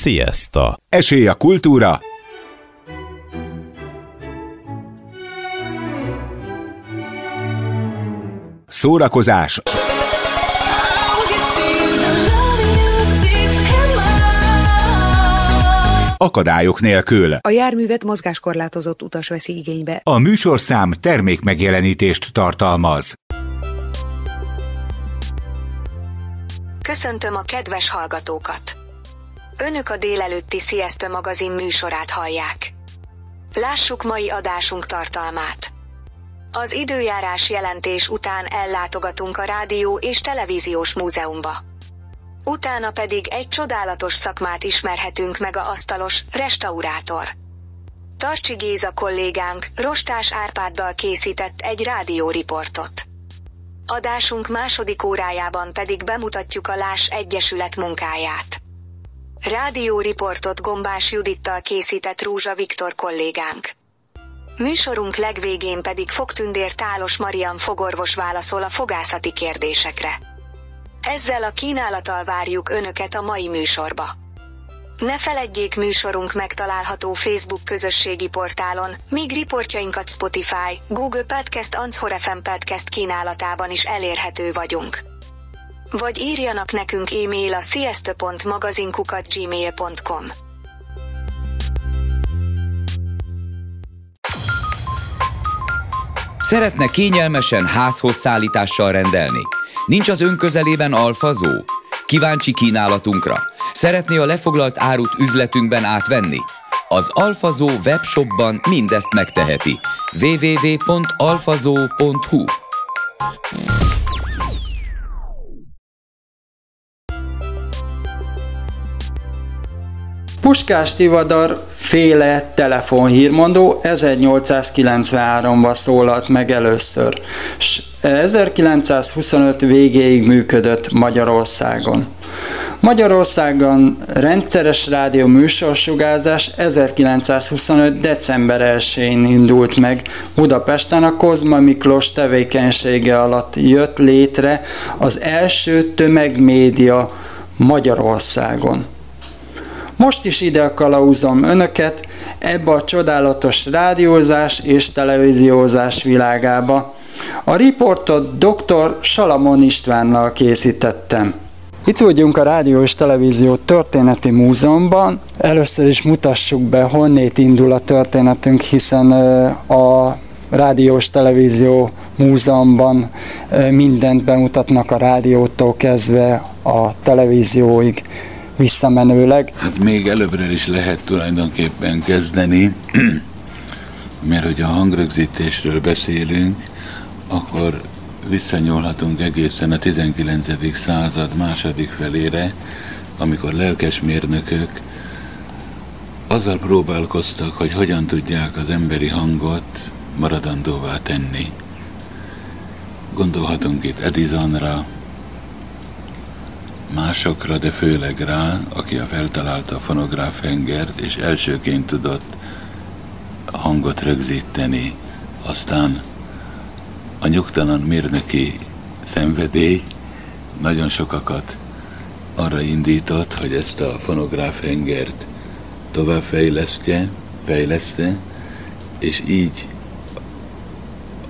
Sziasztok! Esély a kultúra, szórakozás, akadályok nélkül. A járművet mozgáskorlátozott utas veszi igénybe. A műsorszám termékmegjelenítést tartalmaz. Köszöntöm a kedves hallgatókat! Önök a délelőtti Sziasztő magazin műsorát hallják. Lássuk mai adásunk tartalmát. Az időjárás jelentés után ellátogatunk a Rádió és Televíziós Múzeumba. Utána pedig egy csodálatos szakmát ismerhetünk meg a asztalos restaurátor. Tarcsi Géza kollégánk Rostás Árpáddal készített egy rádióriportot. Adásunk második órájában pedig bemutatjuk a Lás Egyesület munkáját. Rádióriportot Gombás Judittal készített Rúzsa Viktor kollégánk. Műsorunk legvégén pedig Fogtündér Tálos Marian fogorvos válaszol a fogászati kérdésekre. Ezzel a kínálattal várjuk Önöket a mai műsorba. Ne feledjék műsorunk megtalálható Facebook közösségi portálon, míg riportjainkat Spotify, Google Podcast, Anchor FM Podcast kínálatában is elérhető vagyunk. Vagy írjanak nekünk e-mail a sziasztő.magazinkukat.gmail.com Szeretne kényelmesen házhoz szállítással rendelni? Nincs az ön közelében alfazó? Kíváncsi kínálatunkra? Szeretné a lefoglalt árut üzletünkben átvenni? Az Alfazó webshopban mindezt megteheti. www.alfazó.hu Puskás Tivadar féle telefonhírmondó 1893-ban szólalt meg először, s 1925 végéig működött Magyarországon. Magyarországon rendszeres rádió műsorsugárzás 1925. december 1-én indult meg. Budapesten a Kozma Miklós tevékenysége alatt jött létre az első tömegmédia Magyarországon. Most is ide kalauzom önöket ebbe a csodálatos rádiózás és televíziózás világába. A riportot dr. Salamon Istvánnal készítettem. Itt vagyunk a Rádió és Televízió Történeti Múzeumban. Először is mutassuk be, honnét indul a történetünk, hiszen a Rádiós Televízió Múzeumban mindent bemutatnak a rádiótól kezdve a televízióig visszamenőleg. Hát még előbbre is lehet tulajdonképpen kezdeni, mert hogy a hangrögzítésről beszélünk, akkor visszanyúlhatunk egészen a 19. század második felére, amikor lelkesmérnökök azzal próbálkoztak, hogy hogyan tudják az emberi hangot maradandóvá tenni. Gondolhatunk itt Edisonra, másokra, de főleg rá, aki a feltalálta a fonográf hengert, és elsőként tudott hangot rögzíteni. Aztán a nyugtalan mérnöki szenvedély nagyon sokakat arra indított, hogy ezt a fonográf hengert tovább fejlesztje, fejleszte, és így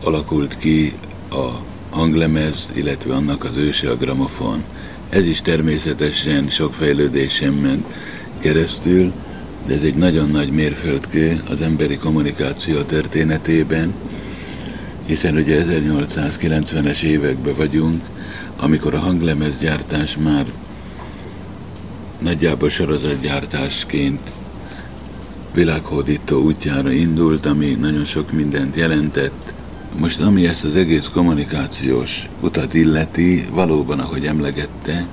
alakult ki a hanglemez, illetve annak az őse a gramofon. Ez is természetesen sok fejlődésen ment keresztül, de ez egy nagyon nagy mérföldkő az emberi kommunikáció történetében, hiszen ugye 1890-es években vagyunk, amikor a hanglemezgyártás már nagyjából sorozatgyártásként világhódító útjára indult, ami nagyon sok mindent jelentett, most ami ezt az egész kommunikációs utat illeti, valóban, ahogy emlegette,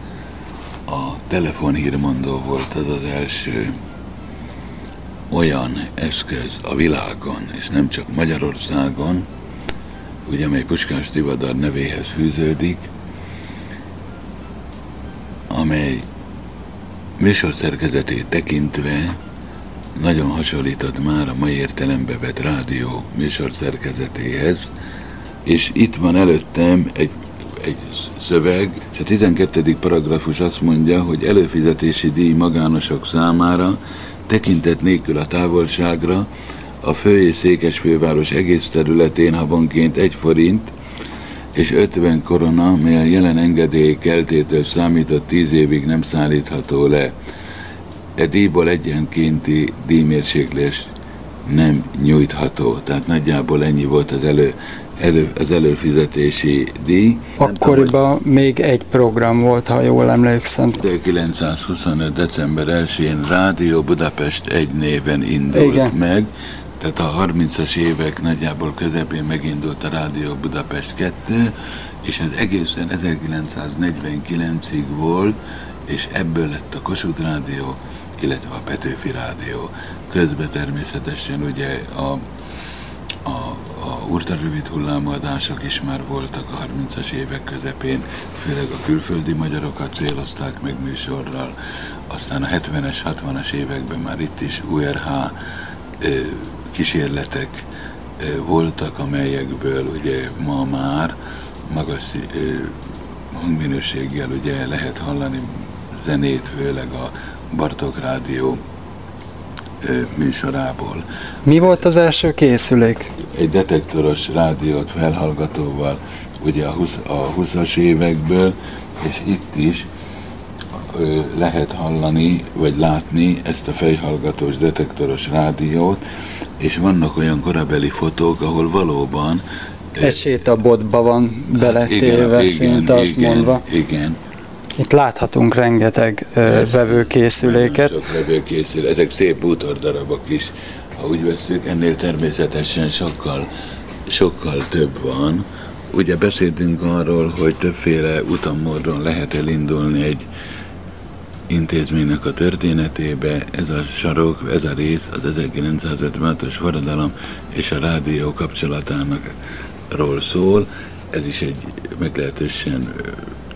a telefonhírmondó volt az az első olyan eszköz a világon, és nem csak Magyarországon, ugye, amely Puskás Tivadar nevéhez fűződik, amely műsorszerkezetét tekintve nagyon hasonlított már a mai értelembe vett rádió műsor szerkezetéhez, és itt van előttem egy, egy szöveg, és a 12. paragrafus azt mondja, hogy előfizetési díj magánosok számára tekintet nélkül a távolságra a fő és székes főváros egész területén havonként egy forint és 50 korona, mely a jelen engedély keltétől számított 10 évig nem szállítható le. E díjból egyenkénti díjmérséklés nem nyújtható. Tehát nagyjából ennyi volt az, elő, elő, az előfizetési díj. Akkoriban még egy program volt, ha jól emlékszem. 1925. december 1-én Rádió Budapest egy néven indult Igen. meg, tehát a 30-as évek nagyjából közepén megindult a Rádió Budapest 2, és ez egészen 1949-ig volt, és ebből lett a Kossuth Rádió, illetve a Petőfi Rádió. Közben természetesen ugye a, a, a urtarövid hullámadások is már voltak a 30-as évek közepén, főleg a külföldi magyarokat célozták meg műsorral, aztán a 70-es, 60-as években már itt is URH kísérletek voltak, amelyekből ugye ma már magas hangminőséggel ugye lehet hallani zenét, főleg a Bartók Rádió műsorából. Mi volt az első készülék? Egy detektoros rádiót felhallgatóval ugye a, 20, a 20-as évekből, és itt is lehet hallani, vagy látni ezt a fejhallgatós detektoros rádiót, és vannak olyan korabeli fotók, ahol valóban ö, Egy sétabotba van beletéve, igen, szinte azt igen, mondva. Igen, Itt láthatunk rengeteg ö, vevőkészüléket. Sok vevőkészülék, ezek szép bútordarabok is. Ha úgy veszük, ennél természetesen sokkal, sokkal több van. Ugye beszéltünk arról, hogy többféle utamódon lehet elindulni egy intézménynek a történetébe. Ez a sarok, ez a rész az 1956-os forradalom és a rádió kapcsolatának ról szól. Ez is egy meglehetősen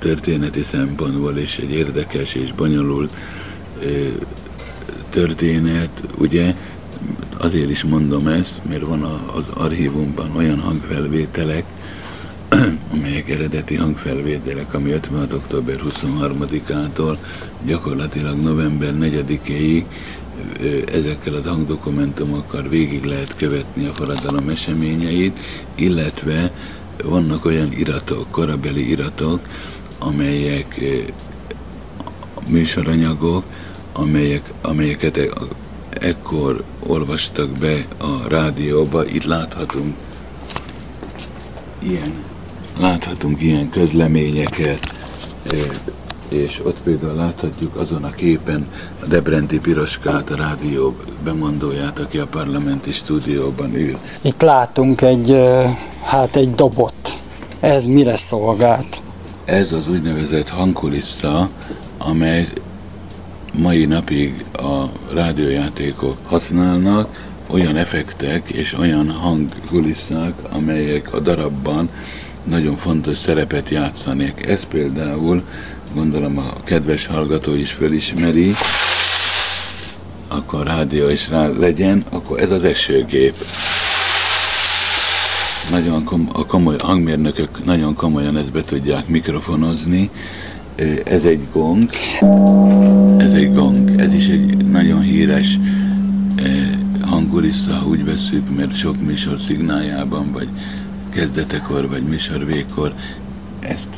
történeti szempontból is egy érdekes és bonyolult történet, ugye, azért is mondom ezt, mert van az archívumban olyan hangfelvételek, amelyek eredeti hangfelvételek, ami 56. október 23-ától gyakorlatilag november 4-ig ezekkel az hangdokumentumokkal végig lehet követni a forradalom eseményeit, illetve vannak olyan iratok, korabeli iratok, amelyek műsoranyagok, amelyek, amelyeket e- ekkor olvastak be a rádióba. Itt láthatunk ilyen, láthatunk ilyen közleményeket, és ott például láthatjuk azon a képen a Debrenti Piroskát, a rádió bemondóját, aki a parlamenti stúdióban ül. Itt látunk egy, hát egy dobot. Ez mire szolgált? Ez az úgynevezett hangkulissza, amely mai napig a rádiójátékok használnak, olyan effektek és olyan hangkulisszák, amelyek a darabban nagyon fontos szerepet játszanék. Ez például, gondolom a kedves hallgató is fölismeri, akkor rádió is rá legyen, akkor ez az esőgép. Nagyon kom- a komoly hangmérnökök nagyon komolyan ezt be tudják mikrofonozni. Ez egy gong, ez egy gong, ez is egy nagyon híres eh, hangulissa, ha úgy veszük, mert sok műsor szignáljában, vagy kezdetekor, vagy műsor végkor ezt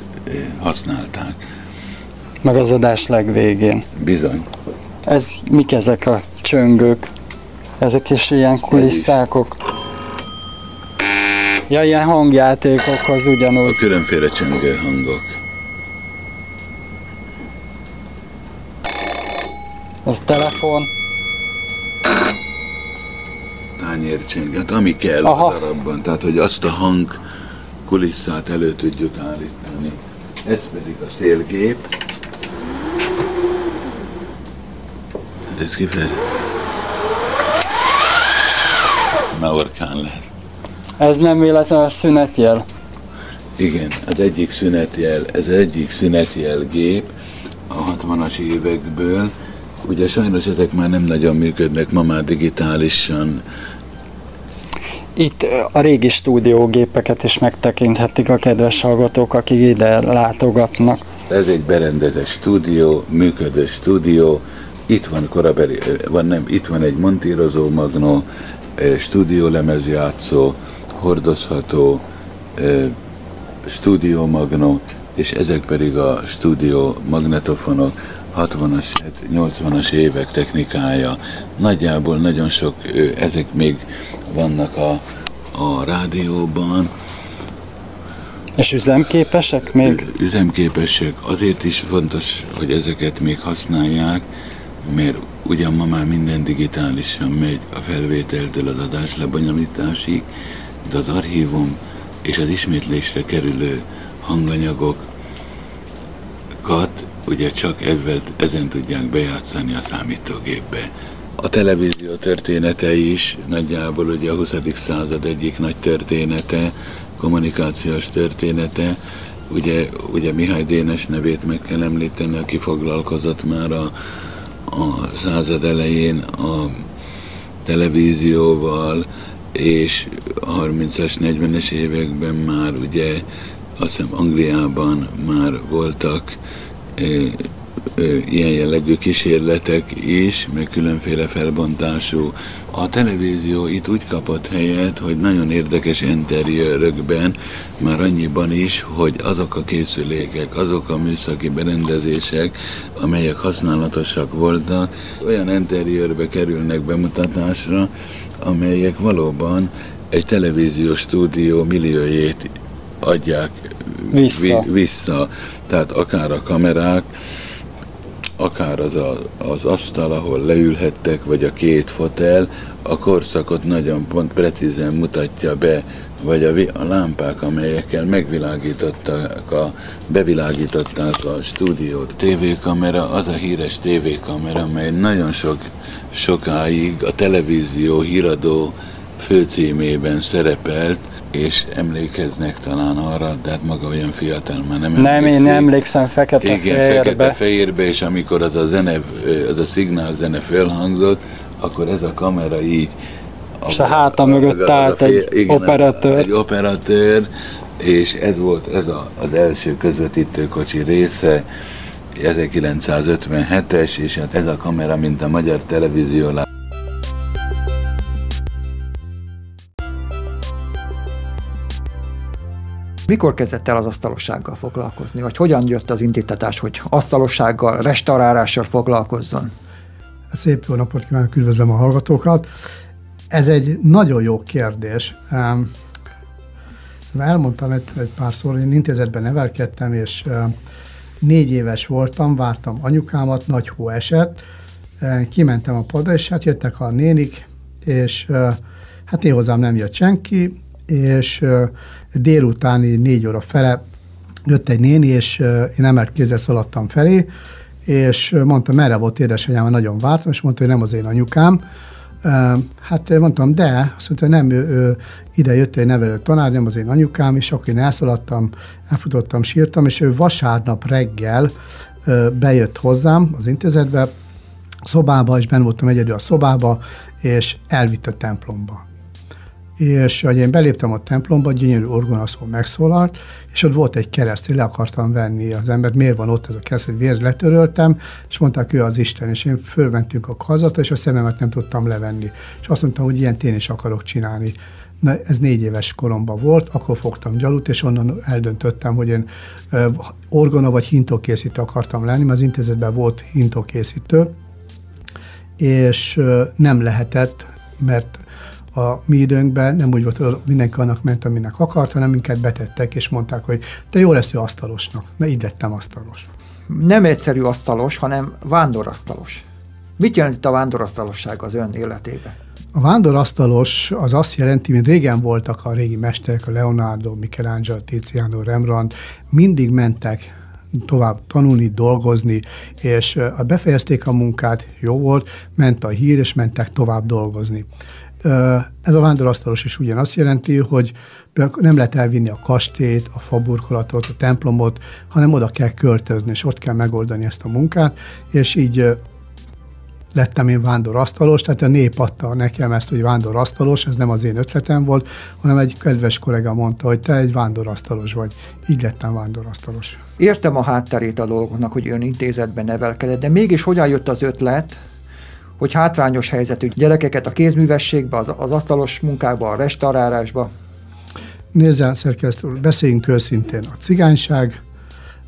használták. Meg az adás legvégén. Bizony. Ez, mik ezek a csöngők? Ezek is ilyen kulisztákok? Ja, ilyen hangjátékokhoz A ugyanúgy. különféle csöngő hangok. Az telefon. Tányércsöng, hát ami kell Aha. a darabban, tehát hogy azt a hang kulisszát elő tudjuk állítani. Ez pedig a szélgép. Hát ez kifejezetten Maorkán lesz. Ez nem véletlenül a szünetjel. Igen, az egyik szünetjel, ez egyik szünetjel gép a 60-as évekből. Ugye sajnos ezek már nem nagyon működnek, ma már digitálisan Itt a régi stúdiógépeket is megtekinthetik a kedves hallgatók, akik ide látogatnak. Ez egy berendezett stúdió, működő stúdió. Itt van korabeli, van nem, itt van egy montírozó magnó, stúdiólemezjátszó, hordozható, stúdió magnó, és ezek pedig a stúdió magnetofonok, 60-as, 80-as évek technikája. Nagyjából nagyon sok, ezek még vannak a, a rádióban. És üzemképesek még? Üzemképesek. Azért is fontos, hogy ezeket még használják, mert ugyan ma már minden digitálisan megy a felvételtől az adás lebonyolításig, de az archívum és az ismétlésre kerülő hanganyagokat ugye csak ezzel, ezen tudják bejátszani a számítógépbe. A televízió története is nagyjából ugye a 20. század egyik nagy története, kommunikációs története, ugye, ugye Mihály Dénes nevét meg kell említeni, aki foglalkozott már a, a század elején a televízióval, és a 30-as, 40-es években már ugye azt hiszem Angliában már voltak ilyen jellegű kísérletek is, meg különféle felbontású. A televízió itt úgy kapott helyet, hogy nagyon érdekes interiőrökben, már annyiban is, hogy azok a készülékek, azok a műszaki berendezések, amelyek használatosak voltak, olyan interiőrbe kerülnek bemutatásra, amelyek valóban egy televíziós stúdió milliójét adják vissza. vissza. Tehát akár a kamerák, akár az a, az asztal, ahol leülhettek, vagy a két fotel, a korszakot nagyon pont precízen mutatja be, vagy a, a lámpák, amelyekkel megvilágították a, bevilágították a stúdiót. TV-kamera, az a híres TV-kamera, mely nagyon sok, sokáig a televízió híradó főcímében szerepelt, és emlékeznek talán arra, de hát maga olyan fiatal már nem Nem, én emlékszem fekete-fehérbe. Igen, fekete-fehérbe, és amikor az a zene, az a szignál zene felhangzott, akkor ez a kamera így és a háta mögött állt egy igen, operatőr. Egy operatőr, és ez volt ez a, az első közvetítőkocsi része, 1957-es, és hát ez a kamera, mint a magyar televízió Mikor kezdett el az asztalossággal foglalkozni, vagy hogyan jött az indítatás, hogy asztalossággal, restaurálással foglalkozzon? Szép jó napot kívánok, üdvözlöm a hallgatókat. Ez egy nagyon jó kérdés. Elmondtam egy, egy párszor, én intézetben nevelkedtem, és négy éves voltam, vártam anyukámat, nagy hó esett, kimentem a padra, és hát jöttek a nénik, és hát én hozzám nem jött senki, és délutáni négy óra fele jött egy néni, és én emelt kézzel szaladtam felé, és mondta, merre volt édesanyám, nagyon vártam, és mondta, hogy nem az én anyukám. Hát mondtam, de, azt mondta, nem, ő, ő, ide jött egy nevelő tanár, nem az én anyukám, és akkor én elszaladtam, elfutottam, sírtam, és ő vasárnap reggel bejött hozzám az intézetbe, szobába, és ben voltam egyedül a szobába, és elvitt a templomba és hogy én beléptem a templomba, gyönyörű orgonaszó megszólalt, és ott volt egy kereszt, én le akartam venni az embert, miért van ott ez a kereszt, hogy vér letöröltem, és mondták, ő az Isten, és én fölmentünk a kazatra, és a szememet nem tudtam levenni. És azt mondtam, hogy ilyen én is akarok csinálni. Na, ez négy éves koromban volt, akkor fogtam gyalut, és onnan eldöntöttem, hogy én orgona vagy hintókészítő akartam lenni, mert az intézetben volt hintókészítő, és nem lehetett, mert a mi időnkben nem úgy volt, hogy mindenki annak ment, aminek akart, hanem minket betettek, és mondták, hogy te jó lesz asztalosnak. Na, így lettem asztalos. Nem egyszerű asztalos, hanem vándorasztalos. Mit jelent a vándorasztalosság az ön életében? A vándorasztalos az azt jelenti, mint régen voltak a régi mesterek, a Leonardo, Michelangelo, Tiziano, Rembrandt, mindig mentek tovább tanulni, dolgozni, és befejezték a munkát, jó volt, ment a hír, és mentek tovább dolgozni. Ez a vándorasztalos is ugyanazt jelenti, hogy nem lehet elvinni a kastélyt, a faburkolatot, a templomot, hanem oda kell költözni, és ott kell megoldani ezt a munkát, és így lettem én vándorasztalos, tehát a nép adta nekem ezt, hogy vándorasztalos, ez nem az én ötletem volt, hanem egy kedves kollega mondta, hogy te egy vándorasztalos vagy. Így lettem vándorasztalos. Értem a hátterét a dolgoknak, hogy ön intézetben nevelkedett, de mégis hogyan jött az ötlet, hogy hátrányos helyzetű gyerekeket a kézművességbe, az, az asztalos munkába, a restaurálásba? Nézzel, szerkesztő úr, beszéljünk őszintén. A cigányság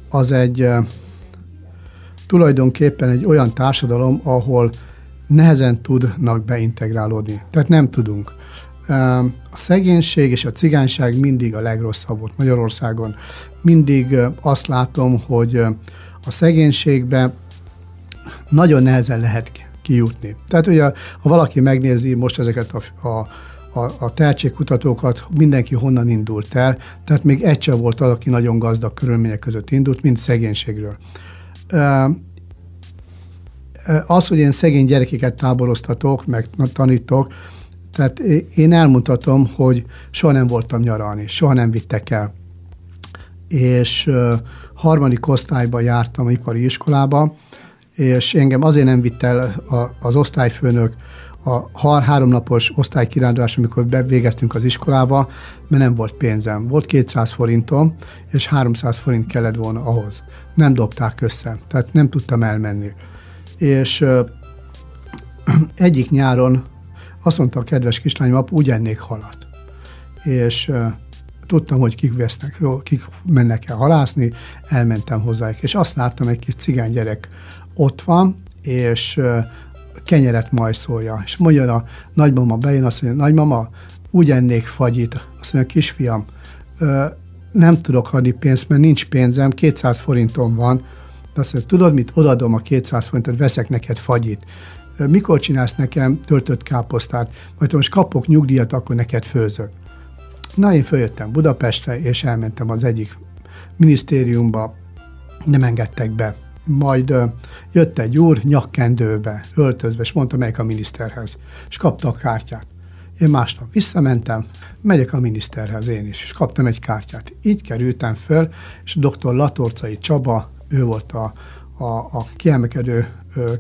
az egy tulajdonképpen egy olyan társadalom, ahol nehezen tudnak beintegrálódni. Tehát nem tudunk. A szegénység és a cigányság mindig a legrosszabb volt Magyarországon. Mindig azt látom, hogy a szegénységbe nagyon nehezen lehet kijutni. Tehát ugye, ha valaki megnézi most ezeket a, a a, a tehetségkutatókat, mindenki honnan indult el, tehát még egy sem volt az, aki nagyon gazdag körülmények között indult, mint szegénységről. Az, hogy én szegény gyerekeket táboroztatok, meg tanítok, tehát én elmutatom, hogy soha nem voltam nyaralni, soha nem vittek el. És harmadik osztályba jártam ipari iskolába, és engem azért nem vitt el az osztályfőnök a háromnapos osztálykirándulás, amikor bevégeztünk az iskolába, mert nem volt pénzem. Volt 200 forintom, és 300 forint kellett volna ahhoz. Nem dobták össze, tehát nem tudtam elmenni. És egyik nyáron azt mondta a kedves kislányom, apu, úgy ennék halat. És tudtam, hogy kik vesznek, kik mennek el halászni, elmentem hozzájuk, és azt láttam, egy kis cigány gyerek ott van, és kenyeret majszolja. És mondja a nagymama bejön, azt mondja, nagymama, úgy ennék fagyit. Azt mondja, kisfiam, nem tudok adni pénzt, mert nincs pénzem, 200 forintom van. De azt mondja, tudod mit, odadom a 200 forintot, veszek neked fagyit. Mikor csinálsz nekem töltött káposztát? Majd most kapok nyugdíjat, akkor neked főzök. Na, én följöttem Budapestre, és elmentem az egyik minisztériumba, nem engedtek be majd jött egy úr nyakkendőbe, öltözve, és mondta, melyik a miniszterhez, és kapta a kártyát. Én másnap visszamentem, megyek a miniszterhez én is, és kaptam egy kártyát. Így kerültem föl, és dr. Latorcai Csaba, ő volt a, a, a kiemelkedő,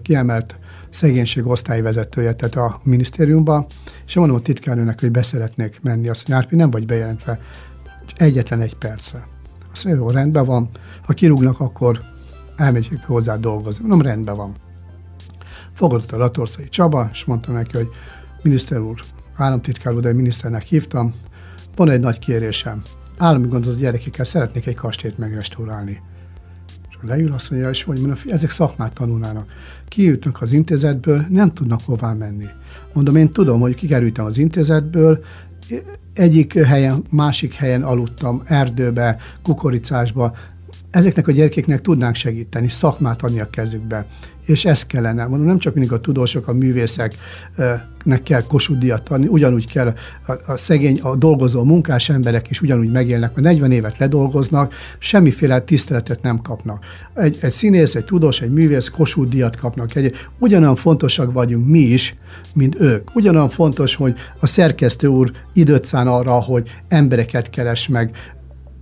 kiemelt szegénység osztályvezetője, tehát a minisztériumban, és mondom a titkárnőnek, hogy beszeretnék menni. Azt mondja, nem vagy bejelentve, egyetlen egy percre. Azt mondja, jó, rendben van, ha kirúgnak, akkor elmegyek hozzá dolgozni. Mondom, rendben van. Fogadott a Latorszai Csaba, és mondta neki, hogy miniszter úr, államtitkár úr, de miniszternek hívtam, van egy nagy kérésem. Állami gondozott gyerekekkel szeretnék egy kastélyt megrestaurálni. És leül azt mondja, és mondja, mondom, ezek szakmát tanulnának. Kijutnak az intézetből, nem tudnak hová menni. Mondom, én tudom, hogy kikerültem az intézetből, egyik helyen, másik helyen aludtam, erdőbe, kukoricásba, ezeknek a gyerekeknek tudnánk segíteni, szakmát adni a kezükbe. És ez kellene. Mondom, nem csak mindig a tudósok, a művészeknek kell kosuddiat adni, ugyanúgy kell a, a szegény, a dolgozó munkás emberek is ugyanúgy megélnek, mert 40 évet ledolgoznak, semmiféle tiszteletet nem kapnak. Egy, egy színész, egy tudós, egy művész kosuddiat kapnak. Egy, ugyanolyan fontosak vagyunk mi is, mint ők. Ugyanolyan fontos, hogy a szerkesztő úr időt szán arra, hogy embereket keres meg,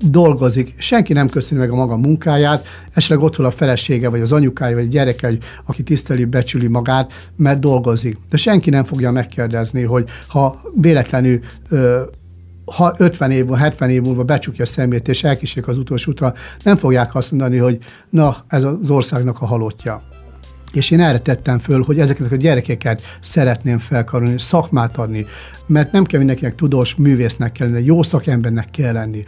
dolgozik, senki nem köszöni meg a maga munkáját, esetleg ott van a felesége, vagy az anyukája, vagy a gyereke, aki tiszteli, becsüli magát, mert dolgozik. De senki nem fogja megkérdezni, hogy ha véletlenül ha 50 év, 70 év múlva becsukja a szemét, és elkísérik az utolsó útra, nem fogják azt mondani, hogy na, ez az országnak a halottja. És én erre tettem föl, hogy ezeket a gyerekeket szeretném felkarolni, szakmát adni, mert nem kell mindenkinek tudós művésznek kell lenni, jó szakembernek kell lenni,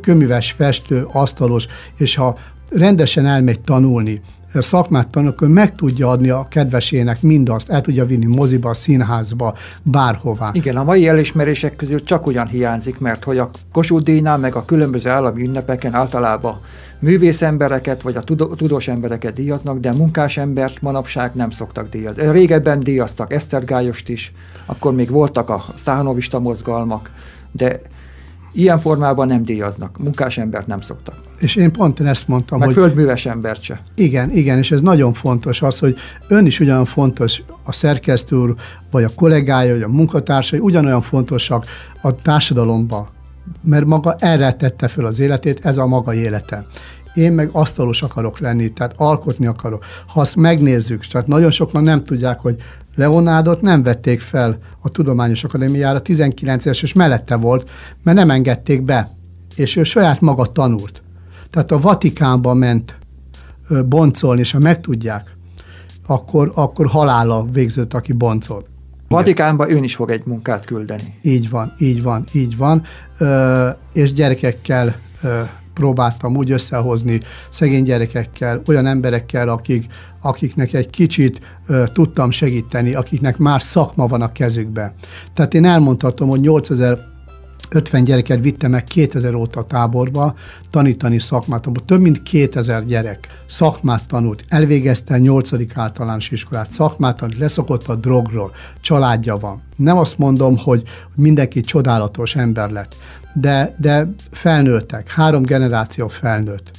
köműves, festő, asztalos, és ha rendesen elmegy tanulni, szakmát tanul, akkor meg tudja adni a kedvesének mindazt, el tudja vinni moziba, színházba, bárhová. Igen, a mai elismerések közül csak ugyan hiányzik, mert hogy a Kossuth meg a különböző állami ünnepeken általában művész embereket, vagy a tudós embereket díjaznak, de munkás embert manapság nem szoktak díjazni. Régebben díjaztak Esztergályost is, akkor még voltak a sztáhanovista mozgalmak, de ilyen formában nem díjaznak. Munkás embert nem szoktak. És én pont ezt mondtam, Meg hogy... földműves embert se. Igen, igen, és ez nagyon fontos az, hogy ön is ugyan fontos, a szerkesztő úr, vagy a kollégája, vagy a munkatársai ugyanolyan fontosak a társadalomba, mert maga erre tette föl az életét, ez a maga élete. én meg asztalos akarok lenni, tehát alkotni akarok. Ha azt megnézzük, tehát nagyon sokan nem tudják, hogy Leonardot nem vették fel a Tudományos Akadémiára, 19-es és mellette volt, mert nem engedték be, és ő saját maga tanult. Tehát a Vatikánba ment boncolni, és ha megtudják, akkor, akkor halála végződött, aki boncolt. Vatikánba ön is fog egy munkát küldeni. Így van, így van, így van. Ö, és gyerekekkel ö, próbáltam úgy összehozni, szegény gyerekekkel, olyan emberekkel, akik, akiknek egy kicsit ö, tudtam segíteni, akiknek már szakma van a kezükbe. Tehát én elmondhatom, hogy 8000 50 gyereket vittem meg 2000 óta táborba tanítani szakmát. Több mint 2000 gyerek szakmát tanult, elvégezte a 8. általános iskolát, szakmát tanult, leszokott a drogról, családja van. Nem azt mondom, hogy mindenki csodálatos ember lett, de, de felnőttek, három generáció felnőtt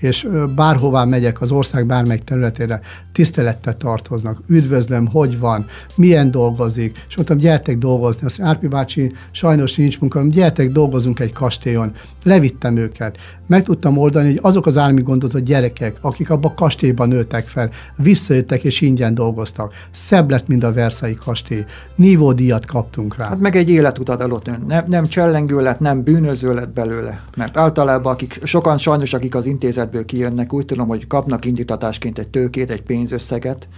és bárhová megyek az ország bármelyik területére, tisztelettel tartoznak, üdvözlöm, hogy van, milyen dolgozik, és mondtam, gyertek dolgozni. Azt Árpi bácsi, sajnos nincs munka, gyertek dolgozunk egy kastélyon. Levittem őket. Meg tudtam oldani, hogy azok az állami gondozott gyerekek, akik abban a kastélyban nőttek fel, visszajöttek és ingyen dolgoztak. Szebb lett, mint a Versailles kastély. Nívódíjat kaptunk rá. Hát meg egy életutat adott ön. Nem, nem csellengő lett, nem bűnöző lett belőle. Mert általában akik, sokan sajnos, akik az intézetből kijönnek, úgy tudom, hogy kapnak indítatásként egy tőkét, egy pénzösszeget,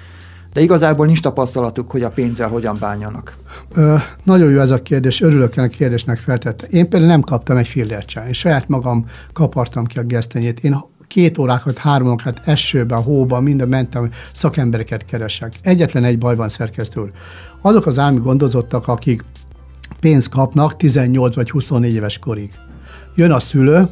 de igazából nincs tapasztalatuk, hogy a pénzzel hogyan bánjanak. Ö, nagyon jó ez a kérdés, örülök ennek a kérdésnek feltette. Én például nem kaptam egy fillert sem. Én saját magam kapartam ki a gesztenyét. Én két órákat, három órákat esőbe, a hóba, minden mentem, szakembereket keresek. Egyetlen egy baj van szerkesztő Azok az állami gondozottak, akik pénzt kapnak 18 vagy 24 éves korig. Jön a szülő,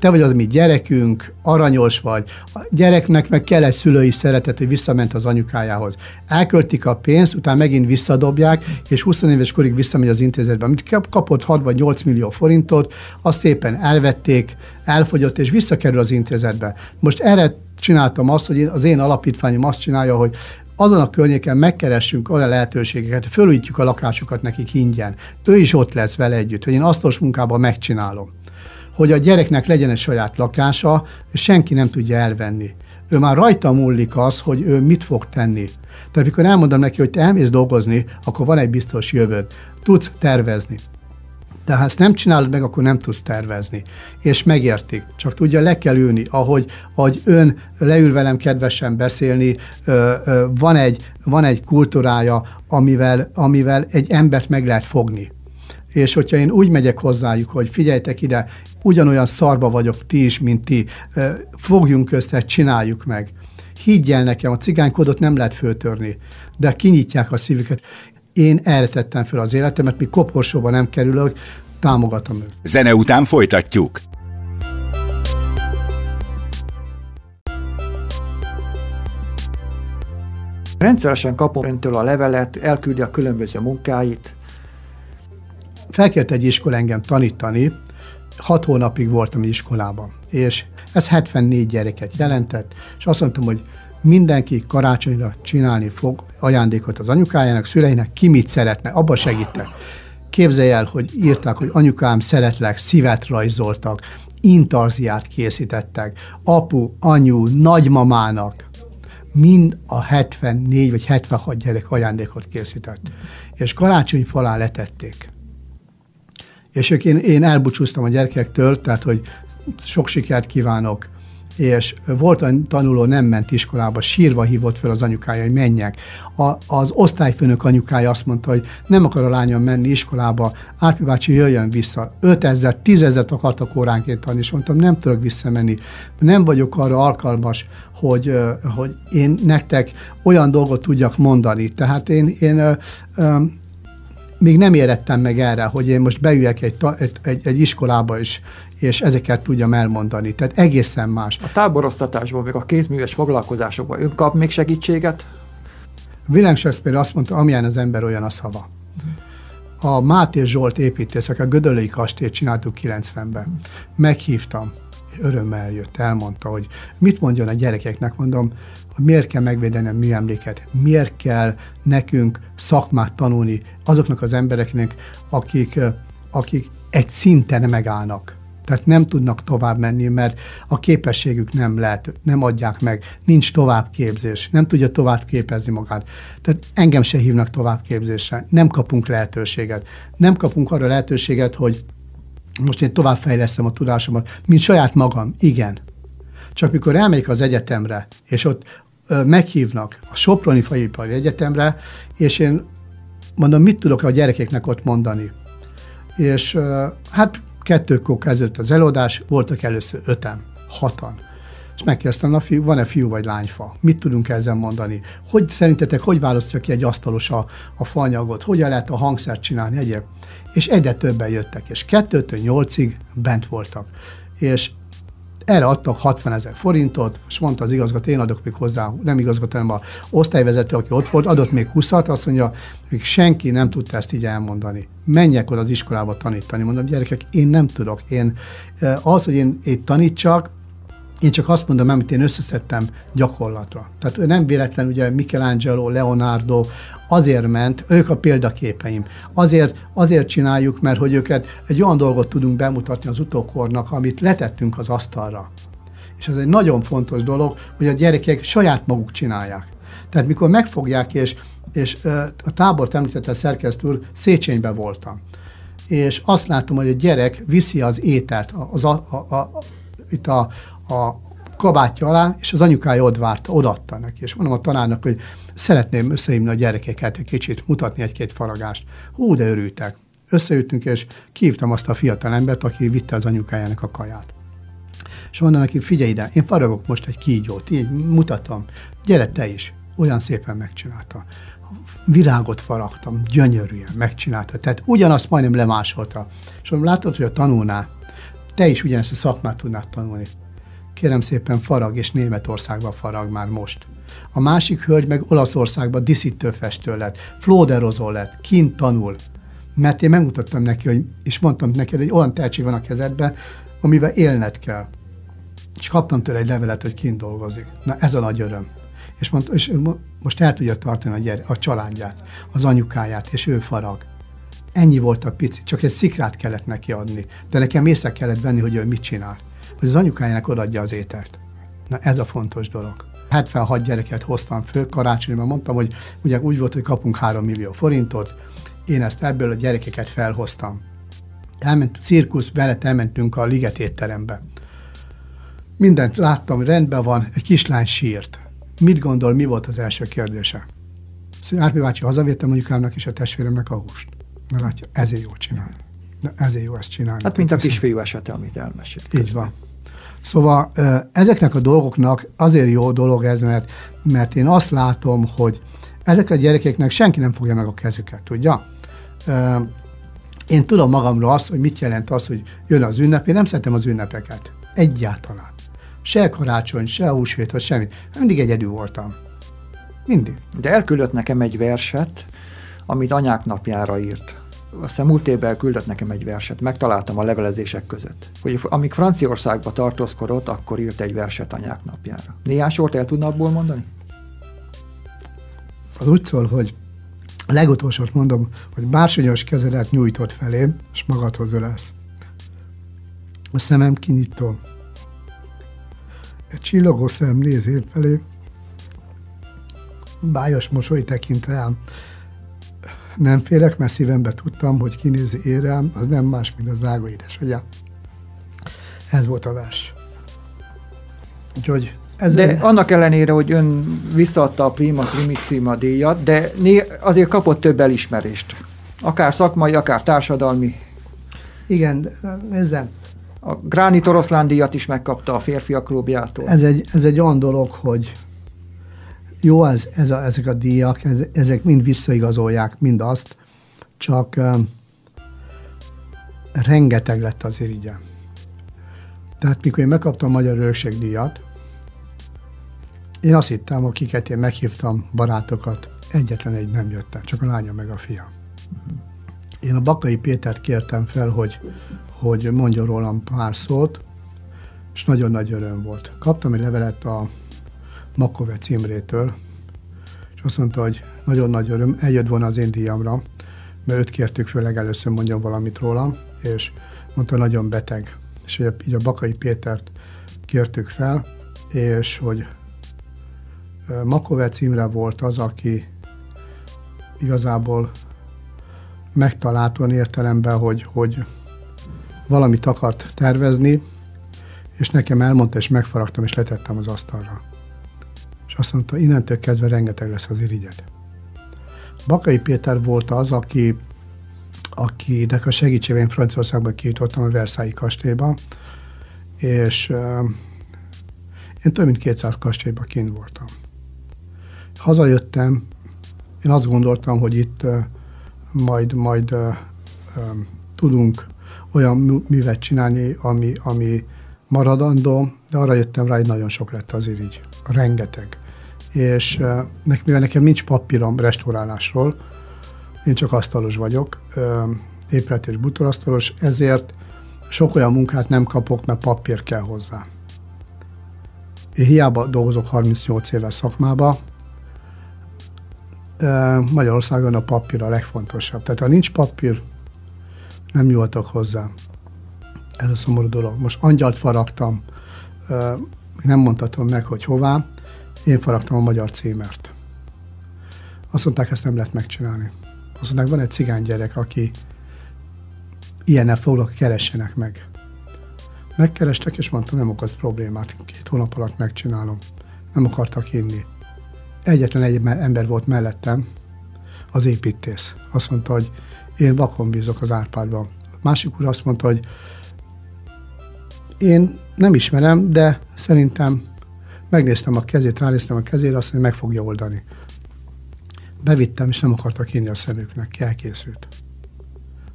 te vagy az mi gyerekünk, aranyos vagy. A gyereknek meg kell egy szülői szeretet, hogy visszament az anyukájához. Elköltik a pénzt, utána megint visszadobják, és 20 éves korig visszamegy az intézetbe. Amit kapott 6 vagy 8 millió forintot, azt szépen elvették, elfogyott, és visszakerül az intézetbe. Most erre csináltam azt, hogy az én alapítványom azt csinálja, hogy azon a környéken megkeressünk olyan lehetőségeket, fölújítjuk a lakásokat nekik ingyen. Ő is ott lesz vele együtt, hogy én asztalos munkában megcsinálom hogy a gyereknek legyen egy saját lakása, senki nem tudja elvenni. Ő már rajta múlik az, hogy ő mit fog tenni. Tehát amikor elmondom neki, hogy te elmész dolgozni, akkor van egy biztos jövőd. Tudsz tervezni. De ha ezt nem csinálod meg, akkor nem tudsz tervezni. És megértik. Csak tudja, le kell ülni, ahogy, ahogy ön leül velem kedvesen beszélni, ö, ö, van, egy, van egy kultúrája, amivel, amivel egy embert meg lehet fogni és hogyha én úgy megyek hozzájuk, hogy figyeljetek ide, ugyanolyan szarba vagyok ti is, mint ti, fogjunk össze, csináljuk meg. Higgyel nekem, a cigánykodot nem lehet föltörni, de kinyitják a szívüket. Én erre tettem fel az életemet, mi koporsóba nem kerülök, támogatom őt. Zene után folytatjuk. Rendszeresen kapom öntől a levelet, elküldi a különböző munkáit, felkért egy iskola engem tanítani, hat hónapig voltam iskolában, és ez 74 gyereket jelentett, és azt mondtam, hogy mindenki karácsonyra csinálni fog ajándékot az anyukájának, szüleinek, ki mit szeretne, abba segítek. Képzelj el, hogy írták, hogy anyukám szeretlek, szívet rajzoltak, intarziát készítettek, apu, anyu, nagymamának, mind a 74 vagy 76 gyerek ajándékot készített. És karácsony falán letették. És ők én, én elbúcsúztam a gyerekektől, tehát, hogy sok sikert kívánok, és volt a tanuló, nem ment iskolába, sírva hívott fel az anyukája, hogy menjek. A, az osztályfőnök anyukája azt mondta, hogy nem akar a lányom menni iskolába, Árpi bácsi jöjjön vissza. 5000, 10 akartak óránként tanulni, és mondtam, nem tudok visszamenni. Nem vagyok arra alkalmas, hogy, hogy én nektek olyan dolgot tudjak mondani. Tehát én, én még nem érettem meg erre, hogy én most beüljek egy, egy, egy, iskolába is, és ezeket tudjam elmondani. Tehát egészen más. A táborosztatásban, meg a kézműves foglalkozásokban ön kap még segítséget? William Shakespeare azt mondta, amilyen az ember, olyan a szava. A Máté Zsolt építészek, a Gödöllői kastélyt csináltuk 90-ben. Meghívtam, örömmel jött, elmondta, hogy mit mondjon a gyerekeknek, mondom, miért kell megvédeni a műemléket, miért kell nekünk szakmát tanulni azoknak az embereknek, akik, akik egy szinten megállnak. Tehát nem tudnak tovább menni, mert a képességük nem lehet, nem adják meg, nincs továbbképzés, nem tudja tovább képezni magát. Tehát engem se hívnak továbbképzésre, nem kapunk lehetőséget. Nem kapunk arra lehetőséget, hogy most én továbbfejlesztem a tudásomat, mint saját magam, igen. Csak mikor elmegyek az egyetemre, és ott meghívnak a Soproni Faipari Egyetemre, és én mondom, mit tudok a gyerekeknek ott mondani. És hát kettőkor kezdődött az előadás, voltak először öten, hatan. És megkérdeztem, a fiú, van-e fiú vagy lányfa? Mit tudunk ezzel mondani? Hogy szerintetek, hogy választja ki egy asztalos a, a fanyagot? Hogyan lehet a hangszert csinálni egyéb? És egyre többen jöttek, és kettőtől nyolcig bent voltak. És erre adtak 60 ezer forintot, és mondta az igazgató, én adok még hozzá, nem igazgató, hanem a osztályvezető, aki ott volt, adott még 20 azt mondja, hogy senki nem tudta ezt így elmondani. Menjek oda az iskolába tanítani. Mondom, gyerekek, én nem tudok. Én, az, hogy én itt tanítsak, én csak azt mondom, amit én összeszedtem gyakorlatra. Tehát nem véletlen, ugye Michelangelo, Leonardo azért ment, ők a példaképeim. Azért, azért csináljuk, mert hogy őket egy olyan dolgot tudunk bemutatni az utókornak, amit letettünk az asztalra. És ez egy nagyon fontos dolog, hogy a gyerekek saját maguk csinálják. Tehát mikor megfogják, és, és a tábor említette szerkesztő úr, Széchenyben voltam. És azt látom, hogy a gyerek viszi az ételt, az a, a, a, itt a, a kabátja alá, és az anyukája ott várta, odaadta neki. És mondom a tanárnak, hogy szeretném összehívni a gyerekeket egy kicsit, mutatni egy-két faragást. Hú, de örültek. Összeütünk, és kívtam azt a fiatal embert, aki vitte az anyukájának a kaját. És mondom neki, figyelj ide, én faragok most egy kígyót, így mutatom, gyere te is. Olyan szépen megcsinálta. Virágot faragtam, gyönyörűen megcsinálta. Tehát ugyanazt majdnem lemásolta. És mondom, látod, hogy a tanulnál, te is ugyanezt a szakmát tudnád tanulni kérem szépen farag, és Németországban farag már most. A másik hölgy meg Olaszországban diszítőfestő lett, flóderozó lett, kint tanul. Mert én megmutattam neki, hogy, és mondtam hogy egy olyan tehetség van a kezedben, amivel élned kell. És kaptam tőle egy levelet, hogy kint dolgozik. Na ez a nagy öröm. És, mond, és most el tudja tartani a, gyere, a családját, az anyukáját, és ő farag. Ennyi volt a pici, csak egy szikrát kellett neki adni. De nekem észre kellett venni, hogy ő mit csinál hogy az anyukájának odaadja az ételt. Na ez a fontos dolog. 76 gyereket hoztam föl karácsonyban, mondtam, hogy ugye úgy volt, hogy kapunk 3 millió forintot, én ezt ebből a gyerekeket felhoztam. Elment cirkusz, mellett elmentünk a Liget étterembe. Mindent láttam, rendben van, egy kislány sírt. Mit gondol, mi volt az első kérdése? Szóval Árpi bácsi, hazavétem anyukámnak és a testvéremnek a húst. Na látja, ezért jó csinálni. Na, ezért jó ezt csinálni. Hát mint a kisfiú esete, amit elmesélt. Így van. Szóval ezeknek a dolgoknak azért jó dolog ez, mert, mert én azt látom, hogy ezek a gyerekeknek senki nem fogja meg a kezüket, tudja? Én tudom magamról azt, hogy mit jelent az, hogy jön az ünnep. Én nem szeretem az ünnepeket. Egyáltalán. Se karácsony, se húsvét, vagy semmit. Mindig egyedül voltam. Mindig. De elküldött nekem egy verset, amit anyák napjára írt azt hiszem múlt évben küldött nekem egy verset, megtaláltam a levelezések között. Hogy amíg Franciaországba tartózkodott, akkor írt egy verset anyák napjára. Néhány sort el tudna abból mondani? Az úgy szól, hogy legutolsót mondom, hogy bársonyos kezedet nyújtott felém, és magadhoz ölelsz. A szemem kinyitom. Egy csillogó szem néz én felé, bájos mosoly tekint rám, nem félek, mert szívembe tudtam, hogy kinézi érem, az nem más, mint az drága édesanyja. Ez volt a vers. Úgyhogy ez de egy... annak ellenére, hogy ön visszaadta a Prima Primissima díjat, de azért kapott több elismerést. Akár szakmai, akár társadalmi. Igen, nézzem. A Gránit Oroszlán díjat is megkapta a férfiak klubjától. Ez egy, ez egy olyan dolog, hogy jó, ez, ez a, ezek a díjak, ez, ezek mind visszaigazolják mindazt, csak uh, rengeteg lett az irigyem. Tehát mikor én megkaptam a Magyar Örökség díjat, én azt hittem, akiket én meghívtam, barátokat, egyetlen egy nem jöttem, csak a lánya meg a fia. Én a Bakai Pétert kértem fel, hogy, hogy mondjon rólam pár szót, és nagyon nagy öröm volt. Kaptam egy levelet a Makove címrétől, és azt mondta, hogy nagyon nagy öröm, eljött volna az én díjamra, mert őt kértük főleg először mondjon valamit rólam, és mondta, nagyon beteg, és ugye, így a Bakai Pétert kértük fel, és hogy Makovec Imre volt az, aki igazából megtaláltan értelemben, hogy, hogy valamit akart tervezni, és nekem elmondta, és megfaragtam, és letettem az asztalra. Azt mondta, innentől kezdve rengeteg lesz az irigyed. Bakai Péter volt az, aki, akinek a segítségén Franciaországban kijutottam a Versailles kastélyba, és uh, én több mint 200 kastélyban kint voltam. Hazajöttem, én azt gondoltam, hogy itt uh, majd, majd uh, um, tudunk olyan művet csinálni, ami, ami maradandó, de arra jöttem rá, hogy nagyon sok lett az irigy. Rengeteg. És mivel nekem nincs papírom restaurálásról, én csak asztalos vagyok, épület és bútorasztalos, ezért sok olyan munkát nem kapok, mert papír kell hozzá. Én hiába dolgozok 38 éve szakmába, Magyarországon a papír a legfontosabb. Tehát ha nincs papír, nem nyúltak hozzá. Ez a szomorú dolog. Most angyalt faragtam, nem mondhatom meg, hogy hová, én faragtam a magyar címert. Azt mondták, ezt nem lehet megcsinálni. Azt mondták, van egy cigány gyerek, aki ilyennel foglak, keressenek meg. Megkerestek, és mondtam, nem okoz problémát, két hónap alatt megcsinálom. Nem akartak inni. Egyetlen egy ember volt mellettem, az építész. Azt mondta, hogy én vakon bízok az Árpádban. A másik úr azt mondta, hogy én nem ismerem, de szerintem megnéztem a kezét, ránéztem a kezére, azt mondja, meg fogja oldani. Bevittem, és nem akartak inni a szemüknek, elkészült.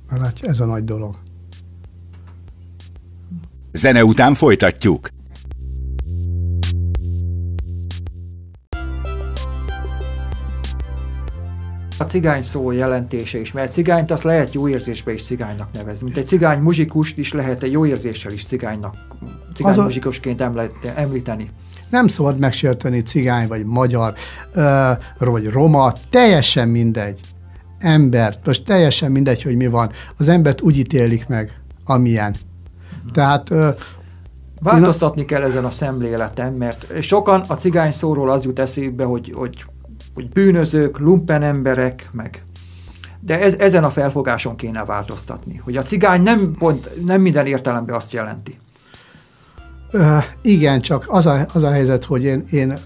Mert látja, ez a nagy dolog. Zene után folytatjuk. A cigány szó jelentése is, mert cigányt azt lehet jó érzésbe is cigánynak nevezni. Mint egy cigány muzsikust is lehet egy jó érzéssel is cigánynak, cigány a... muzsikusként említeni. Nem szabad megsérteni cigány, vagy magyar, vagy roma, teljesen mindegy. Embert, most teljesen mindegy, hogy mi van. Az embert úgy ítélik meg, amilyen. Tehát Változtatni kell ezen a szemléleten, mert sokan a cigány szóról az jut eszébe, hogy, hogy hogy bűnözők, lumpen emberek, meg de ez, ezen a felfogáson kéne változtatni, hogy a cigány nem, pont, nem minden értelemben azt jelenti. Igen, csak az a, az a helyzet, hogy én, én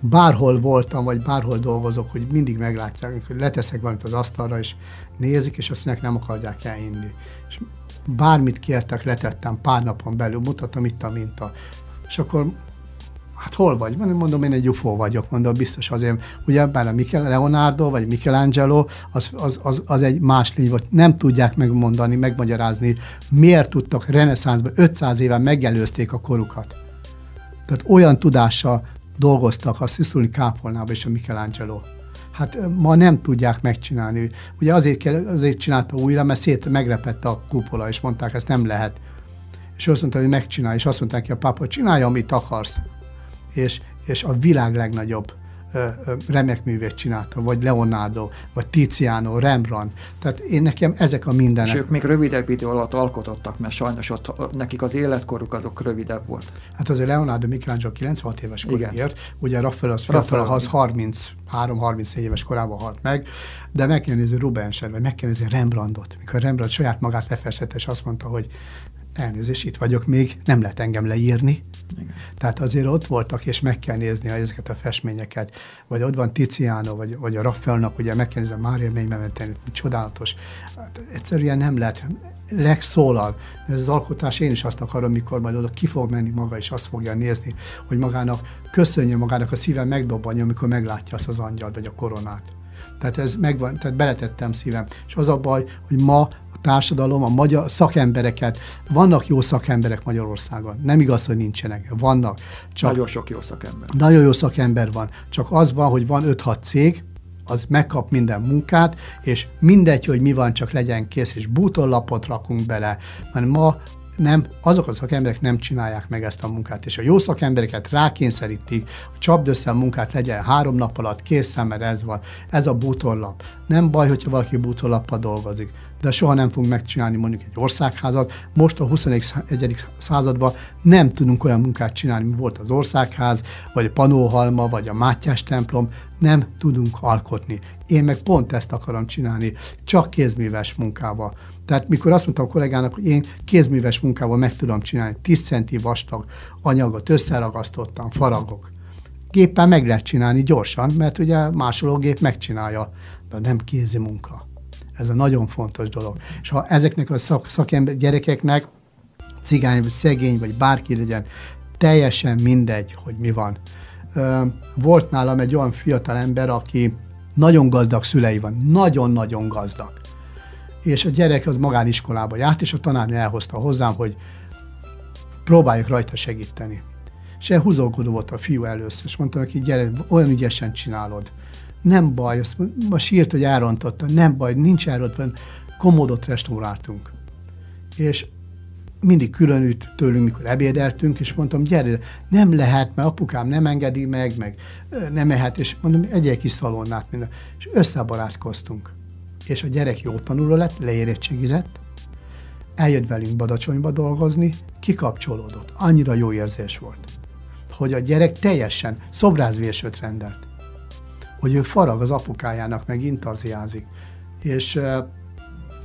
bárhol voltam, vagy bárhol dolgozok, hogy mindig meglátják, hogy leteszek valamit az asztalra, és nézik, és azt nem akarják elinni. És bármit kértek, letettem pár napon belül, mutatom itt a minta. És akkor hát hol vagy? Mondom, én egy UFO vagyok, mondom, biztos azért, ugye bár a Michel, Leonardo vagy Michelangelo, az, az, az, az egy más lény volt. Nem tudják megmondani, megmagyarázni, miért tudtak reneszánszban 500 éven megelőzték a korukat. Tehát olyan tudással dolgoztak a Szisztuli kápolnába és a Michelangelo. Hát ma nem tudják megcsinálni. Ugye azért, kell, azért csinálta újra, mert szét megrepett a kupola, és mondták, ezt nem lehet. És azt mondta, hogy megcsinálja, és azt mondták, hogy a pápa, csinálja, amit akarsz és, és a világ legnagyobb ö, ö, remek művét csinálta, vagy Leonardo, vagy Tiziano, Rembrandt. Tehát én nekem ezek a mindenek. És ők még rövidebb idő alatt alkotottak, mert sajnos ott nekik az életkoruk azok rövidebb volt. Hát azért Leonardo Michelangelo 96 éves korig ért, ugye Raphael az fiatal, az 33-34 éves korában halt meg, de meg kell nézni Rubenset, vagy meg kell nézni Rembrandtot, mikor Rembrandt saját magát lefestette, és azt mondta, hogy elnézést, itt vagyok még, nem lehet engem leírni. Igen. Tehát azért ott voltak, és meg kell nézni ezeket a festményeket, vagy ott van Tiziano, vagy, vagy a Raffaelnak, ugye meg kell nézni a Mária Mélymemeteni, csodálatos. Hát egyszerűen nem lehet, legszólal. Ez az alkotás én is azt akarom, mikor majd oda ki fog menni maga, és azt fogja nézni, hogy magának köszönje magának a szíve megdobbanja, amikor meglátja azt az angyalt, vagy a koronát. Tehát ez megvan, tehát beletettem szívem. És az a baj, hogy ma társadalom, a magyar szakembereket, vannak jó szakemberek Magyarországon. Nem igaz, hogy nincsenek. Vannak. Csak nagyon sok jó szakember. Nagyon jó szakember van. Csak az van, hogy van 5-6 cég, az megkap minden munkát, és mindegy, hogy mi van, csak legyen kész, és bútorlapot rakunk bele. Mert ma nem, azok a szakemberek nem csinálják meg ezt a munkát, és a jó szakembereket rákényszerítik, hogy csapd össze a munkát, legyen három nap alatt készen, mert ez van, ez a bútorlap. Nem baj, hogyha valaki bútorlappal dolgozik, de soha nem fogunk megcsinálni mondjuk egy országházat. Most a 21. században nem tudunk olyan munkát csinálni, mint volt az országház, vagy a Panóhalma, vagy a Mátyás templom, nem tudunk alkotni. Én meg pont ezt akarom csinálni, csak kézműves munkával. Tehát mikor azt mondtam a kollégának, hogy én kézműves munkával meg tudom csinálni, 10 centi vastag anyagot összeragasztottam, faragok. Géppel meg lehet csinálni gyorsan, mert ugye másológép megcsinálja, de nem kézi munka. Ez a nagyon fontos dolog. És ha ezeknek a szak, szakember gyerekeknek, cigány, vagy szegény, vagy bárki legyen, teljesen mindegy, hogy mi van. Volt nálam egy olyan fiatal ember, aki nagyon gazdag szülei van, nagyon-nagyon gazdag. És a gyerek az magániskolába járt, és a tanárnő elhozta hozzám, hogy próbáljuk rajta segíteni. És ilyen húzókodó volt a fiú először, és mondtam neki, gyere, olyan ügyesen csinálod nem baj, azt ma sírt, hogy elrontotta, nem baj, nincs elrontva, komódot restauráltunk. És mindig külön ült tőlünk, mikor ebédeltünk, és mondtam, gyere, nem lehet, mert apukám nem engedi meg, meg nem mehet, és mondom, egy kis szalonnát minden. És összebarátkoztunk. És a gyerek jó tanuló lett, leérettségizett, eljött velünk Badacsonyba dolgozni, kikapcsolódott. Annyira jó érzés volt, hogy a gyerek teljesen szobrászvésőt rendelt hogy ő farag az apukájának, meg intarziázik. És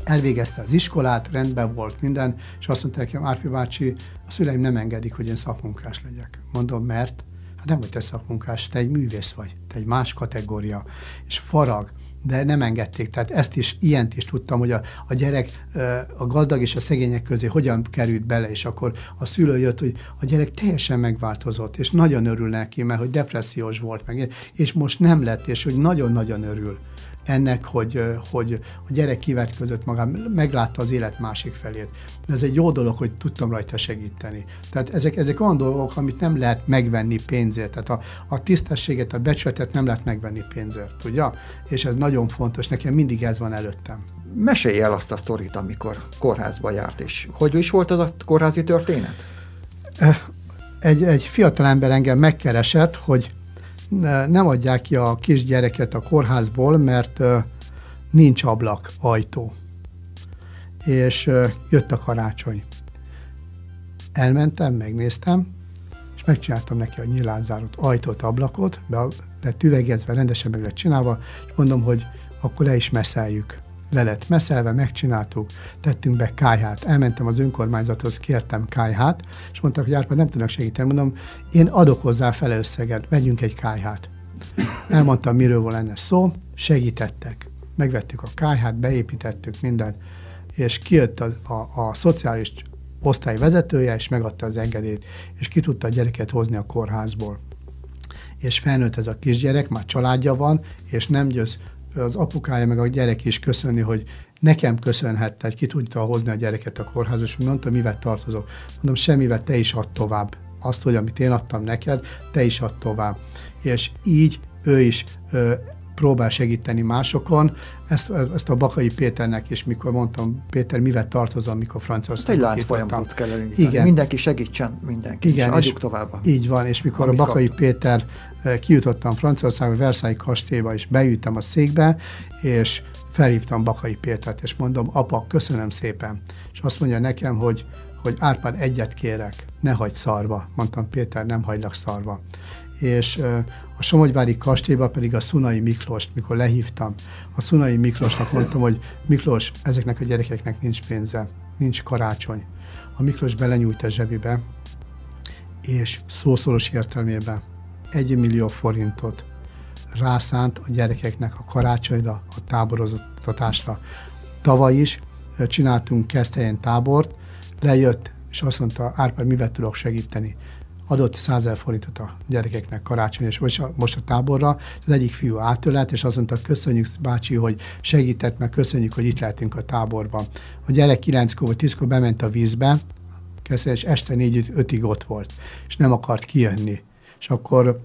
elvégezte az iskolát, rendben volt minden, és azt mondta nekem, Árpi bácsi, a szüleim nem engedik, hogy én szakmunkás legyek. Mondom, mert? Hát nem vagy te szakmunkás, te egy művész vagy, te egy más kategória, és farag, de nem engedték. Tehát ezt is, ilyent is tudtam, hogy a, a gyerek a gazdag és a szegények közé hogyan került bele, és akkor a szülő jött, hogy a gyerek teljesen megváltozott, és nagyon örül neki, mert hogy depressziós volt meg, és most nem lett, és hogy nagyon-nagyon örül ennek, hogy, hogy a gyerek között magam, meglátta az élet másik felét. Ez egy jó dolog, hogy tudtam rajta segíteni. Tehát ezek, ezek olyan dolgok, amit nem lehet megvenni pénzért. Tehát a, a tisztességet, a becsületet nem lehet megvenni pénzért, tudja? És ez nagyon fontos, nekem mindig ez van előttem. Mesélj el azt a sztorit, amikor kórházba járt, és hogy is volt az a kórházi történet? Egy, egy fiatal ember engem megkeresett, hogy nem adják ki a kisgyereket a kórházból, mert nincs ablak, ajtó. És jött a karácsony. Elmentem, megnéztem, és megcsináltam neki a nyilázárot, ajtót, ablakot, be lett üvegezve, rendesen meg lett csinálva, és mondom, hogy akkor le is meszeljük le lett meszelve, megcsináltuk, tettünk be kájhát. Elmentem az önkormányzathoz, kértem kájhát, és mondtak, hogy Árpa, nem tudnak segíteni. Mondom, én adok hozzá fele összeget, vegyünk egy kájhát. Elmondtam, miről van lenne szó, segítettek. Megvettük a kájhát, beépítettük mindent, és kijött a, a, a szociális osztály vezetője, és megadta az engedélyt, és ki tudta a gyereket hozni a kórházból. És felnőtt ez a kisgyerek, már családja van, és nem győz az apukája meg a gyerek is köszönni, hogy nekem köszönhette, hogy ki tudta hozni a gyereket a kórházba, és mondta, mivel tartozok. Mondom, semmivel te is ad tovább. Azt, hogy amit én adtam neked, te is ad tovább. És így ő is ö, próbál segíteni másokon. Ezt, ezt a Bakai Péternek is, mikor mondtam, Péter, mivel tartozom, mikor Franciaországban Egy lánc folyamatot kell elindítani. Igen. Mindenki segítsen, mindenki. Igen, és adjuk tovább. Így van, és mikor a Bakai kap. Péter kijutottam Franciaországba, Versailles kastélyba, és beültem a székbe, és felhívtam Bakai Pétert, és mondom, apa, köszönöm szépen. És azt mondja nekem, hogy, hogy Árpád, egyet kérek, ne hagyd szarva. Mondtam, Péter, nem hagylak szarva. És eh, a Somogyvári kastélyba pedig a Szunai Miklóst, mikor lehívtam, a Szunai Miklósnak mondtam, hogy Miklós, ezeknek a gyerekeknek nincs pénze, nincs karácsony. A Miklós belenyújt a zsebébe, és szószoros értelmében egy millió forintot rászánt a gyerekeknek a karácsonyra, a táboroztatásra. Tavaly is csináltunk Keszthelyen tábort, lejött, és azt mondta, Árpád, mivel tudok segíteni? adott 100 forintot a gyerekeknek karácsony, és most a, most a táborra, az egyik fiú átölelt, és azt mondta, köszönjük bácsi, hogy segített, meg köszönjük, hogy itt lehetünk a táborban. A gyerek 9 vagy 10 bement a vízbe, és este 4-5-ig ott volt, és nem akart kijönni. És akkor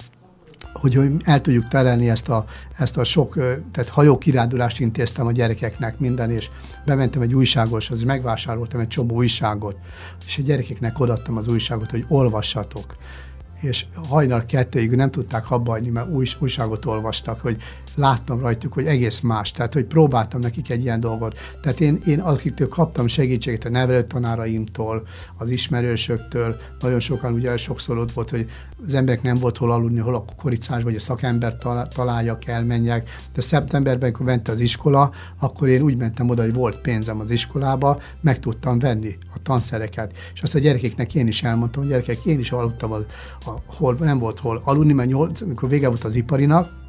hogy, hogy el tudjuk terelni ezt a, ezt a sok, tehát hajókirándulást intéztem a gyerekeknek minden, és bementem egy újságoshoz, megvásároltam egy csomó újságot, és a gyerekeknek odaadtam az újságot, hogy olvassatok. És hajnal kettőig nem tudták hagyni, mert új, újságot olvastak, hogy láttam rajtuk, hogy egész más, tehát hogy próbáltam nekik egy ilyen dolgot. Tehát én, én akiktől kaptam segítséget a nevelőtanáraimtól, az ismerősöktől, nagyon sokan ugye sokszor ott volt, hogy az emberek nem volt hol aludni, hol a koricás, vagy a szakember találjak, elmenjek. De szeptemberben, amikor ment az iskola, akkor én úgy mentem oda, hogy volt pénzem az iskolába, meg tudtam venni a tanszereket. És azt a gyerekeknek én is elmondtam, hogy gyerekek, én is aludtam, a, a, hol nem volt hol aludni, mert nyolc, amikor vége volt az iparinak,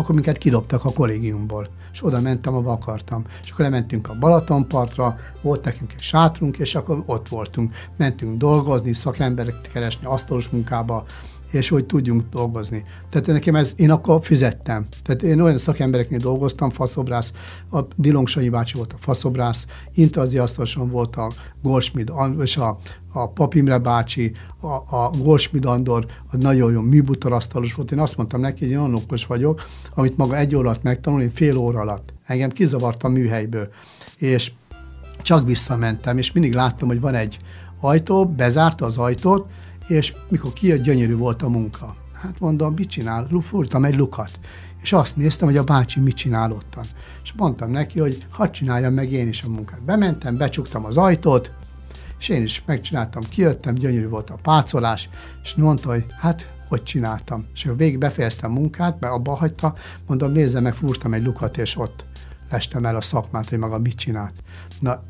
akkor minket kidobtak a kollégiumból, és oda mentem, ahol akartam. És akkor lementünk a Balatonpartra, volt nekünk egy sátrunk, és akkor ott voltunk. Mentünk dolgozni, szakembereket keresni, asztalos munkába, és hogy tudjunk dolgozni. Tehát nekem ez, én akkor fizettem. Tehát én olyan szakembereknél dolgoztam, faszobrász, a Dilongsanyi bácsi volt a faszobrász, Intazi asztaloson volt a Goldschmidt, és a, a Papimre bácsi, a, a Goldschmidt Andor, a nagyon jó műbutorasztalos volt. Én azt mondtam neki, hogy én olyan okos vagyok, amit maga egy óra alatt megtanul, én fél óra alatt. Engem kizavart a műhelyből. És csak visszamentem, és mindig láttam, hogy van egy ajtó, bezárta az ajtót, és mikor kijött, gyönyörű volt a munka. Hát mondom, mit csinál? Fúrtam egy lukat. És azt néztem, hogy a bácsi mit csinál ottan. És mondtam neki, hogy hadd csináljam meg én is a munkát. Bementem, becsuktam az ajtót, és én is megcsináltam, kijöttem, gyönyörű volt a pácolás, és mondta, hogy hát hogy csináltam. És a végig befejeztem a munkát, be abba hagyta, mondom, nézze meg, fúrtam egy lukat, és ott lestem el a szakmát, hogy maga mit csinált. Na,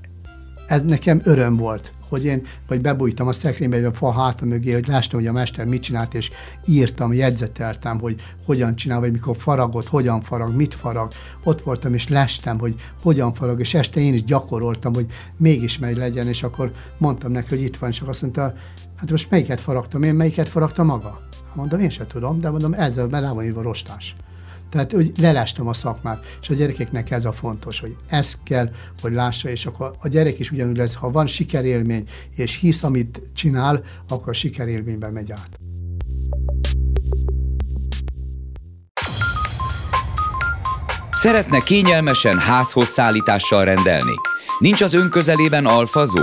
ez nekem öröm volt, hogy én vagy bebújtam a szekrénybe, a fa háta mögé, hogy lástam, hogy a mester mit csinált, és írtam, jegyzeteltem, hogy hogyan csinál, vagy mikor faragott, hogyan farag, mit farag. Ott voltam, és lestem, hogy hogyan farag, és este én is gyakoroltam, hogy mégis megy legyen, és akkor mondtam neki, hogy itt van, és akkor azt mondta, hát most melyiket faragtam én, melyiket faragta maga? Mondom, én sem tudom, de mondom, ezzel, mert rá van írva rostás. Tehát hogy lelástam a szakmát, és a gyerekeknek ez a fontos, hogy ezt kell, hogy lássa, és akkor a gyerek is ugyanúgy lesz, ha van sikerélmény, és hisz, amit csinál, akkor a sikerélményben megy át. Szeretne kényelmesen házhoz szállítással rendelni? Nincs az önközelében alfazó?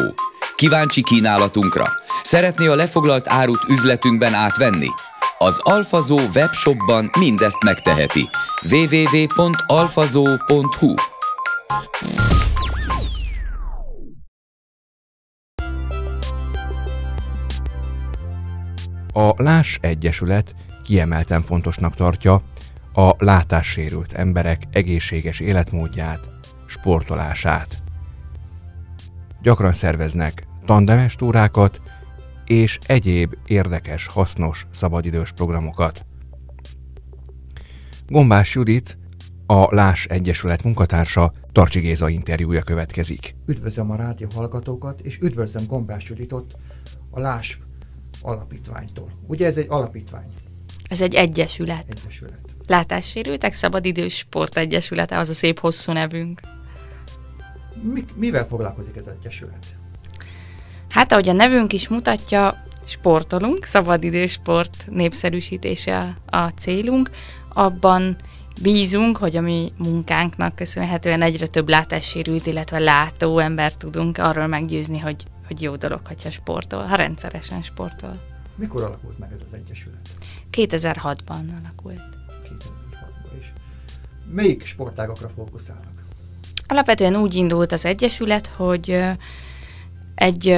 Kíváncsi kínálatunkra? Szeretné a lefoglalt árut üzletünkben átvenni? Az Alfazó webshopban mindezt megteheti. www.alfazó.hu A Lás Egyesület kiemelten fontosnak tartja a látássérült emberek egészséges életmódját, sportolását. Gyakran szerveznek tandemes túrákat, és egyéb érdekes, hasznos szabadidős programokat. Gombás Judit, a Lás Egyesület munkatársa Tarcsi Géza interjúja következik. Üdvözlöm a rádió hallgatókat, és üdvözlöm Gombás Juditot a Lás alapítványtól. Ugye ez egy alapítvány? Ez egy egyesület. Egyesület. Látássérültek Szabadidős Sportegyesülete, az a szép hosszú nevünk. Mi, mivel foglalkozik ez az egyesület? Hát ahogy a nevünk is mutatja, sportolunk, szabadidősport népszerűsítése a célunk. Abban bízunk, hogy a mi munkánknak köszönhetően egyre több látássérült, illetve látó ember tudunk arról meggyőzni, hogy, hogy jó dolog, hogyha sportol, ha rendszeresen sportol. Mikor alakult meg ez az egyesület? 2006-ban alakult. 2006-ban is. Melyik sportágakra fókuszálnak? Alapvetően úgy indult az egyesület, hogy egy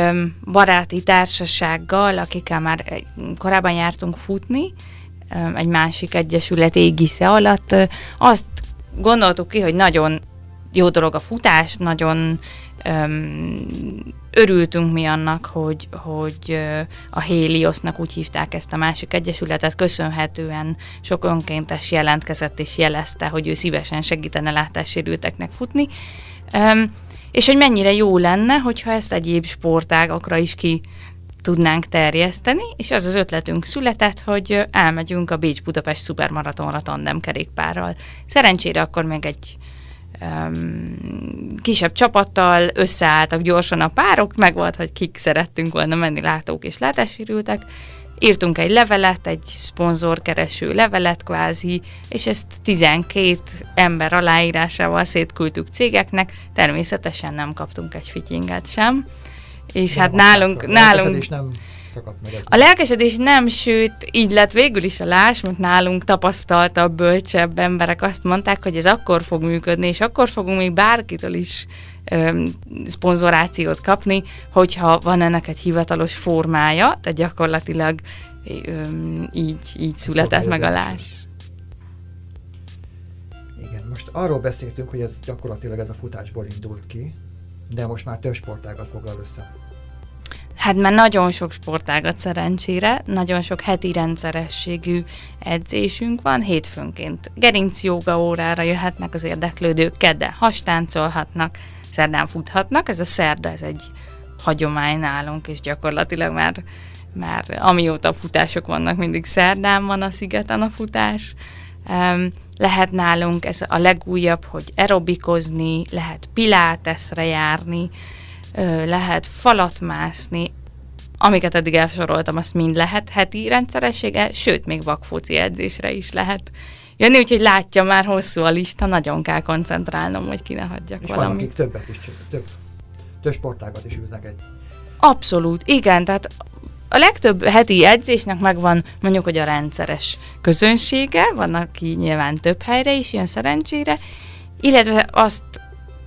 baráti társasággal, akikkel már korábban jártunk futni, egy másik egyesület égisze alatt, azt gondoltuk ki, hogy nagyon jó dolog a futás, nagyon öm, örültünk mi annak, hogy, hogy a Héliosznak úgy hívták ezt a másik egyesületet, köszönhetően sok önkéntes jelentkezett és jelezte, hogy ő szívesen segítene látássérülteknek futni. Öm, és hogy mennyire jó lenne, hogyha ezt egyéb sportágakra is ki tudnánk terjeszteni, és az az ötletünk született, hogy elmegyünk a Bécs-Budapest szupermaratonra tandem kerékpárral. Szerencsére akkor még egy um, kisebb csapattal összeálltak gyorsan a párok, meg volt, hogy kik szerettünk volna menni látók és látássérültek, írtunk egy levelet, egy szponzorkereső levelet kvázi, és ezt 12 ember aláírásával szétküldtük cégeknek, természetesen nem kaptunk egy fityinget sem. És nem hát nálunk, nálunk, nem szakadt meg ez. A lelkesedés nem, sőt, így lett végül is a lás, mert nálunk tapasztaltabb, bölcsebb emberek azt mondták, hogy ez akkor fog működni, és akkor fogunk még bárkitől is szponzorációt kapni, hogyha van ennek egy hivatalos formája, tehát gyakorlatilag öm, így, így született meg a lás. Igen, most arról beszéltünk, hogy ez gyakorlatilag ez a futásból indult ki, de most már több sportágat foglal össze. Hát már nagyon sok sportágat szerencsére, nagyon sok heti rendszerességű edzésünk van, hétfőnként gerinc joga órára jöhetnek az érdeklődők, kedden hastáncolhatnak, szerdán futhatnak, ez a szerda, ez egy hagyomány nálunk, és gyakorlatilag már, már amióta futások vannak, mindig szerdán van a szigeten a futás. Um, lehet nálunk ez a legújabb, hogy aerobikozni, lehet piláteszre járni, lehet falat mászni, amiket eddig elsoroltam, azt mind lehet heti rendszeressége, sőt, még vakfoci edzésre is lehet jönni, úgyhogy látja már hosszú a lista, nagyon kell koncentrálnom, hogy ki ne hagyjak És valamit. akik többet is, több, több sportágat is űznek egy. Abszolút, igen, tehát a legtöbb heti edzésnek megvan mondjuk, hogy a rendszeres közönsége, van, aki nyilván több helyre is jön szerencsére, illetve azt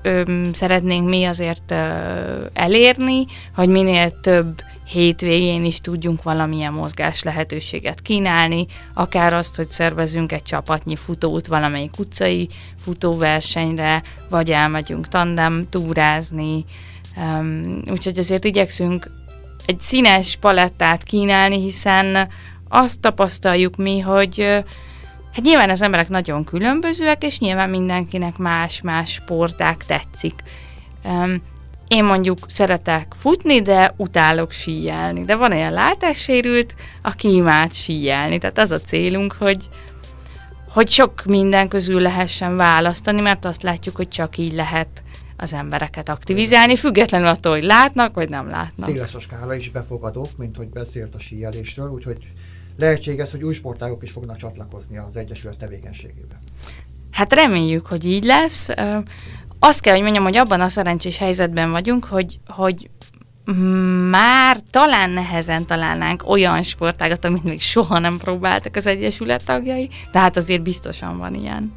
ö, szeretnénk mi azért ö, elérni, hogy minél több hétvégén is tudjunk valamilyen mozgás lehetőséget kínálni, akár azt, hogy szervezünk egy csapatnyi futót valamelyik utcai futóversenyre, vagy elmegyünk tandem túrázni, úgyhogy azért igyekszünk egy színes palettát kínálni, hiszen azt tapasztaljuk mi, hogy Hát nyilván az emberek nagyon különbözőek, és nyilván mindenkinek más-más sporták tetszik. Um, én mondjuk szeretek futni, de utálok síjelni. De van olyan látássérült, aki imád síjelni. Tehát az a célunk, hogy, hogy sok minden közül lehessen választani, mert azt látjuk, hogy csak így lehet az embereket aktivizálni, függetlenül attól, hogy látnak, vagy nem látnak. Széles a skála is befogadók, mint hogy beszélt a síjelésről, úgyhogy lehetséges, hogy új sportágok is fognak csatlakozni az Egyesület tevékenységébe. Hát reméljük, hogy így lesz. Azt kell, hogy mondjam, hogy abban a szerencsés helyzetben vagyunk, hogy, hogy már talán nehezen találnánk olyan sportágat, amit még soha nem próbáltak az Egyesület tagjai, tehát azért biztosan van ilyen.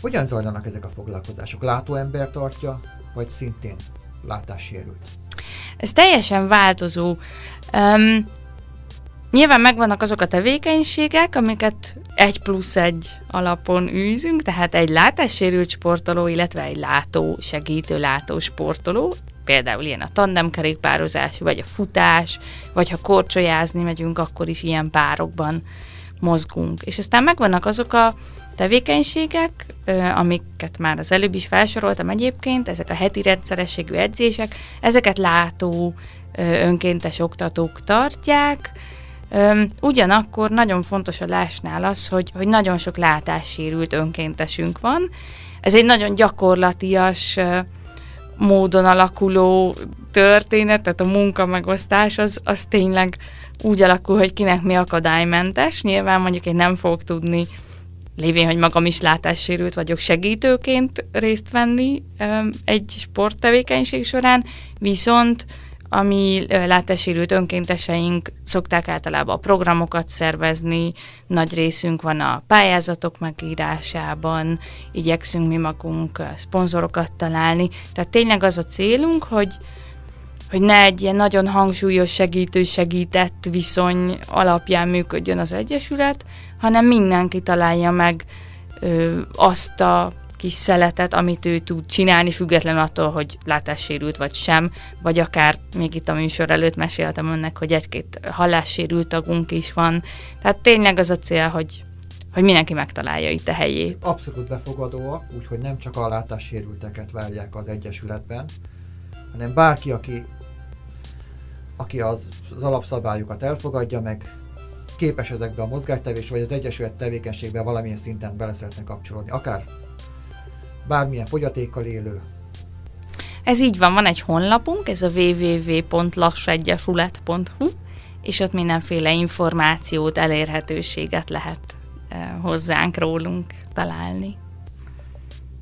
Hogyan zajlanak ezek a foglalkozások? Látóember tartja, vagy szintén látássérült? Ez teljesen változó. Um, Nyilván megvannak azok a tevékenységek, amiket egy plusz egy alapon űzünk, tehát egy látássérült sportoló, illetve egy látó, segítő látó sportoló, például ilyen a tandemkerékpározás, vagy a futás, vagy ha korcsolyázni megyünk, akkor is ilyen párokban mozgunk. És aztán megvannak azok a tevékenységek, amiket már az előbb is felsoroltam egyébként, ezek a heti rendszerességű edzések, ezeket látó önkéntes oktatók tartják, Üm, ugyanakkor nagyon fontos a lásnál az, hogy, hogy nagyon sok látássérült önkéntesünk van. Ez egy nagyon gyakorlatias módon alakuló történet, tehát a munkamegosztás az, az tényleg úgy alakul, hogy kinek mi akadálymentes. Nyilván mondjuk én nem fogok tudni, lévén, hogy magam is látássérült vagyok, segítőként részt venni egy sporttevékenység során, viszont ami látássérült önkénteseink szokták általában a programokat szervezni, nagy részünk van a pályázatok megírásában, igyekszünk mi magunk szponzorokat találni, tehát tényleg az a célunk, hogy, hogy ne egy ilyen nagyon hangsúlyos segítő-segített viszony alapján működjön az Egyesület, hanem mindenki találja meg ö, azt a kis szeletet, amit ő tud csinálni, függetlenül attól, hogy látássérült vagy sem, vagy akár még itt a műsor előtt meséltem önnek, hogy egy-két hallássérült tagunk is van. Tehát tényleg az a cél, hogy, hogy mindenki megtalálja itt a helyét. Abszolút befogadóak, úgyhogy nem csak a látássérülteket várják az Egyesületben, hanem bárki, aki, aki az, az alapszabályokat elfogadja, meg képes ezekbe a mozgástevés, vagy az Egyesület tevékenységbe valamilyen szinten bele szeretne kapcsolódni, akár bármilyen fogyatékkal élő. Ez így van, van egy honlapunk, ez a www.lassegyesület.hu, és ott mindenféle információt, elérhetőséget lehet hozzánk rólunk találni.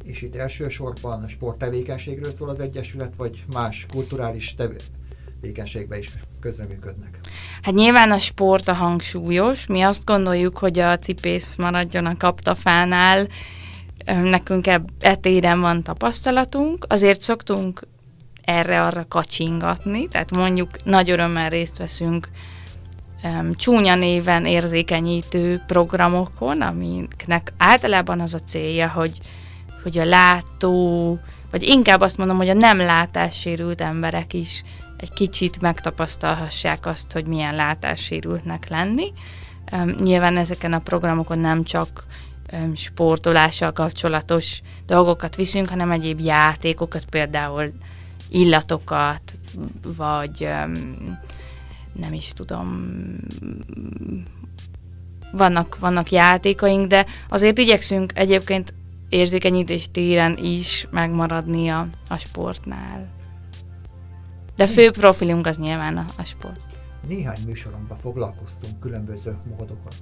És itt elsősorban sporttevékenységről szól az Egyesület, vagy más kulturális tevékenységbe is közreműködnek? Hát nyilván a sport a hangsúlyos. Mi azt gondoljuk, hogy a cipész maradjon a kaptafánál. Nekünk etéren van tapasztalatunk, azért szoktunk erre-arra kacsingatni, tehát mondjuk nagy örömmel részt veszünk um, csúnya néven érzékenyítő programokon, amiknek általában az a célja, hogy, hogy a látó, vagy inkább azt mondom, hogy a nem látássérült emberek is egy kicsit megtapasztalhassák azt, hogy milyen látássérültnek lenni. Um, nyilván ezeken a programokon nem csak sportolással kapcsolatos dolgokat viszünk, hanem egyéb játékokat, például illatokat, vagy nem is tudom, vannak, vannak játékaink, de azért igyekszünk egyébként érzékenyítés téren is megmaradni a, a sportnál. De fő profilunk az nyilván a, a sport. Néhány műsoromban foglalkoztunk különböző módokon,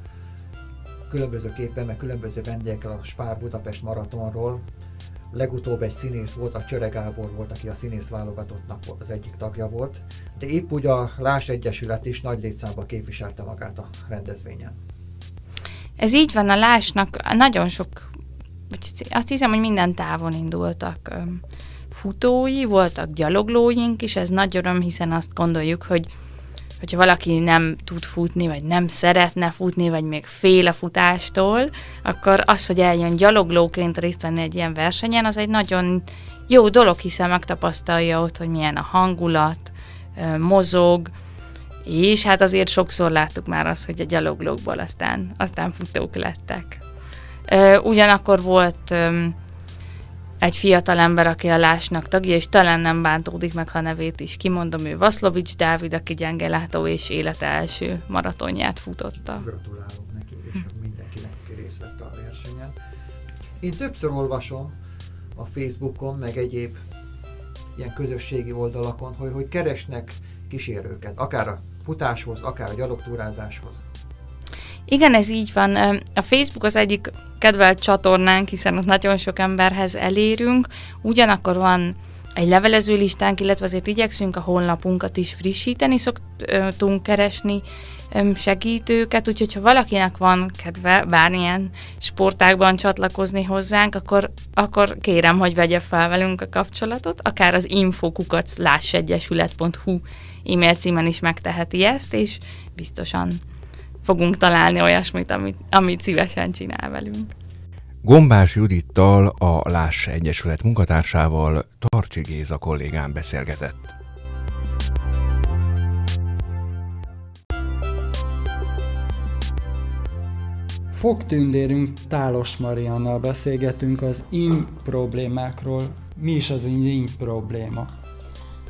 különbözőképpen, meg különböző vendégekkel a Spár Budapest maratonról. Legutóbb egy színész volt, a Csöre Gábor volt, aki a színész válogatottnak az egyik tagja volt, de épp úgy a Lás Egyesület is nagy létszámban képviselte magát a rendezvényen. Ez így van, a Lásnak nagyon sok, azt hiszem, hogy minden távon indultak futói, voltak gyaloglóink is, ez nagy öröm, hiszen azt gondoljuk, hogy hogyha valaki nem tud futni, vagy nem szeretne futni, vagy még fél a futástól, akkor az, hogy eljön gyaloglóként részt venni egy ilyen versenyen, az egy nagyon jó dolog, hiszen megtapasztalja ott, hogy milyen a hangulat, mozog, és hát azért sokszor láttuk már azt, hogy a gyaloglókból aztán, aztán futók lettek. Ugyanakkor volt egy fiatal ember, aki a Lásnak tagja, és talán nem bántódik meg, ha nevét is kimondom, ő Vaszlovics Dávid, aki gyenge látó és élete első maratonját futotta. Gratulálok neki, és mindenkinek, aki részt vett a versenyen. Én többször olvasom a Facebookon, meg egyéb ilyen közösségi oldalakon, hogy, hogy keresnek kísérőket, akár a futáshoz, akár a gyalogtúrázáshoz. Igen, ez így van. A Facebook az egyik kedvelt csatornánk, hiszen ott nagyon sok emberhez elérünk. Ugyanakkor van egy levelező listánk, illetve azért igyekszünk a honlapunkat is frissíteni, szoktunk keresni segítőket, úgyhogy ha valakinek van kedve bármilyen sportákban csatlakozni hozzánk, akkor, akkor kérem, hogy vegye fel velünk a kapcsolatot, akár az infokukat lássegyesület.hu e-mail címen is megteheti ezt, és biztosan fogunk találni olyasmit, amit, amit szívesen csinál velünk. Gombás Judittal, a Láss Egyesület munkatársával Tarcsi Géza kollégám beszélgetett. Fogtündérünk Tálos Mariannal beszélgetünk az in problémákról. Mi is az in probléma?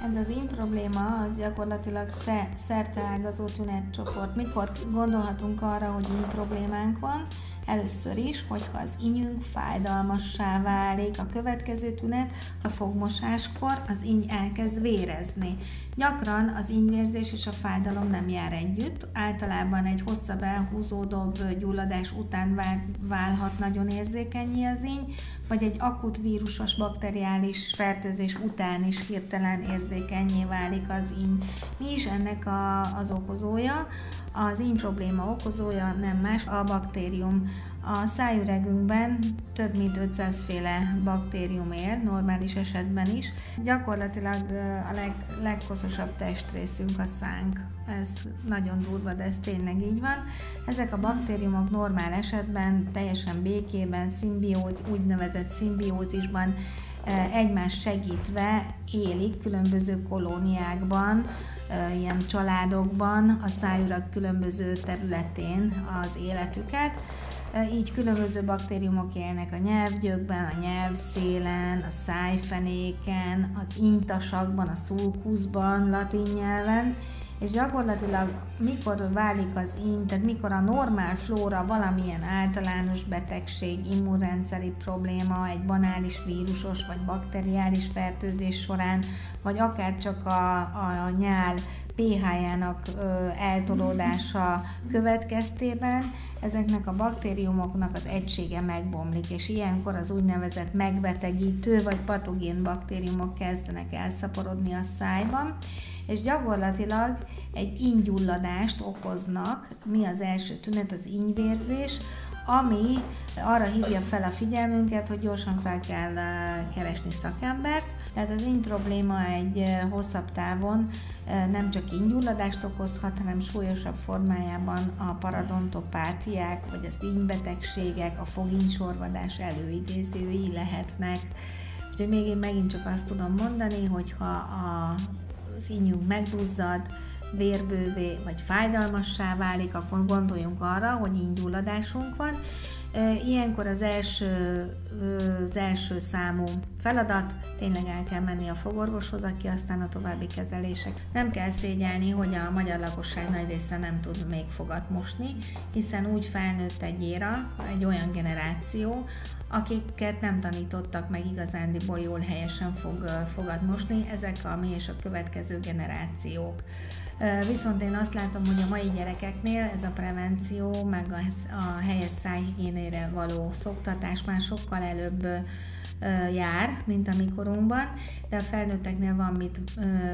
Hát az én probléma az gyakorlatilag szerteágazó tünetcsoport. Mikor gondolhatunk arra, hogy én problémánk van, Először is, hogyha az inyünk fájdalmassá válik, a következő tünet a fogmosáskor az íny elkezd vérezni. Gyakran az ínyvérzés és a fájdalom nem jár együtt, általában egy hosszabb elhúzódóbb gyulladás után válhat nagyon érzékenyé az íny, vagy egy akut vírusos bakteriális fertőzés után is hirtelen érzékenyé válik az íny. Mi is ennek a, az okozója? Az íny probléma okozója nem más, a baktérium. A szájüregünkben több mint 500 féle baktérium él, normális esetben is. Gyakorlatilag a leg, legkoszosabb testrészünk a szánk. Ez nagyon durva, de ez tényleg így van. Ezek a baktériumok normál esetben teljesen békében, szimbióz, úgynevezett szimbiózisban egymás segítve élik különböző kolóniákban, ilyen családokban, a szájurak különböző területén az életüket. Így különböző baktériumok élnek a nyelvgyökben, a nyelvszélen, a szájfenéken, az intasakban, a szulkuszban, latin nyelven, és gyakorlatilag mikor válik az int, tehát mikor a normál flóra valamilyen általános betegség, immunrendszeri probléma, egy banális vírusos vagy bakteriális fertőzés során, vagy akár csak a, a nyál pH-jának eltolódása következtében ezeknek a baktériumoknak az egysége megbomlik, és ilyenkor az úgynevezett megbetegítő vagy patogén baktériumok kezdenek elszaporodni a szájban, és gyakorlatilag egy ingyulladást okoznak. Mi az első tünet? Az ínyvérzés, ami arra hívja fel a figyelmünket, hogy gyorsan fel kell eh, keresni szakembert. Tehát az íny probléma egy eh, hosszabb távon eh, nem csak ínygyulladást okozhat, hanem súlyosabb formájában a paradontopátiák, vagy az ínybetegségek, a fogínysorvadás előidézői lehetnek. Úgyhogy még én megint csak azt tudom mondani, hogy ha az ínyünk megduzzad, vérbővé vagy fájdalmassá válik, akkor gondoljunk arra, hogy ingyulladásunk van. Ilyenkor az első, az első számú feladat, tényleg el kell menni a fogorvoshoz, aki aztán a további kezelések. Nem kell szégyelni, hogy a magyar lakosság nagy része nem tud még fogat mosni, hiszen úgy felnőtt egy éra, egy olyan generáció, akiket nem tanítottak meg igazándiból jól helyesen fog, fogat mosni, ezek a mi és a következő generációk. Viszont én azt látom, hogy a mai gyerekeknél ez a prevenció, meg a, a helyes szájhigiénére való szoktatás már sokkal előbb jár, mint a mikorunkban, de a felnőtteknél van mit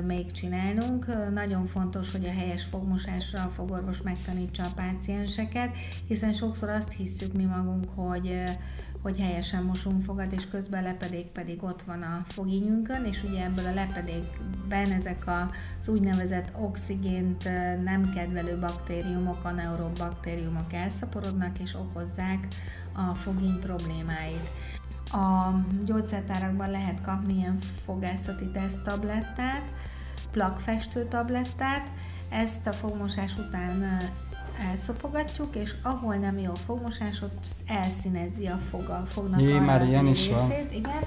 még csinálnunk. Nagyon fontos, hogy a helyes fogmosásra a fogorvos megtanítsa a pácienseket, hiszen sokszor azt hisszük mi magunk, hogy hogy helyesen mosunk fogat, és közben a lepedék pedig ott van a fogínyünkön, és ugye ebből a lepedékben ezek az úgynevezett oxigént nem kedvelő baktériumok, anaerob baktériumok elszaporodnak, és okozzák a fogíny problémáit. A gyógyszertárakban lehet kapni ilyen fogászati teszttablettát, plakfestő tablettát, ezt a fogmosás után elszopogatjuk, és ahol nem jó a fogmosás, ott elszínezi a fog, a fognak Jé, arra már ilyen is részét, van. igen,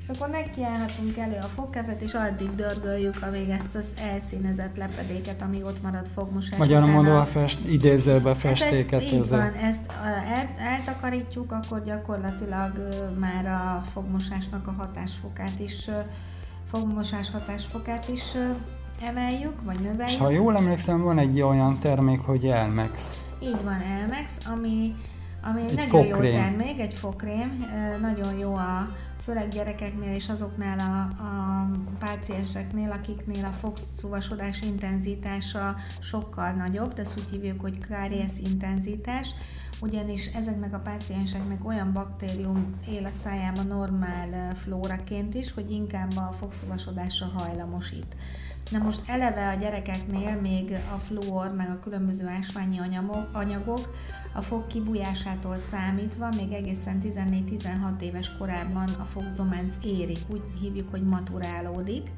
és akkor nekiállhatunk elő a fogkefet, és addig dörgöljük, amíg ezt az elszínezett lepedéket, ami ott marad fogmosás Magyarul mondva a- fest, idézőbe festéket. Így ezzel. van, ezt el, eltakarítjuk, akkor gyakorlatilag már a fogmosásnak a hatásfokát is, fogmosás hatásfokát is emeljük, vagy És növeljük. ha jól emlékszem, van egy olyan termék, hogy Elmex. Így van, Elmex, ami, ami Egy nagyon fogkrém. jó termék, egy fogkrém, ö, nagyon jó a főleg gyerekeknél és azoknál a, a pácienseknél, akiknél a fogszúvasodás intenzitása sokkal nagyobb, de ezt úgy hívjuk, hogy káries intenzitás, ugyanis ezeknek a pácienseknek olyan baktérium él a szájában normál flóraként is, hogy inkább a fogszúvasodásra hajlamosít. Na most eleve a gyerekeknél még a fluor, meg a különböző ásványi anyagok, a fog kibújásától számítva még egészen 14-16 éves korában a fogzománc érik, úgy hívjuk, hogy maturálódik,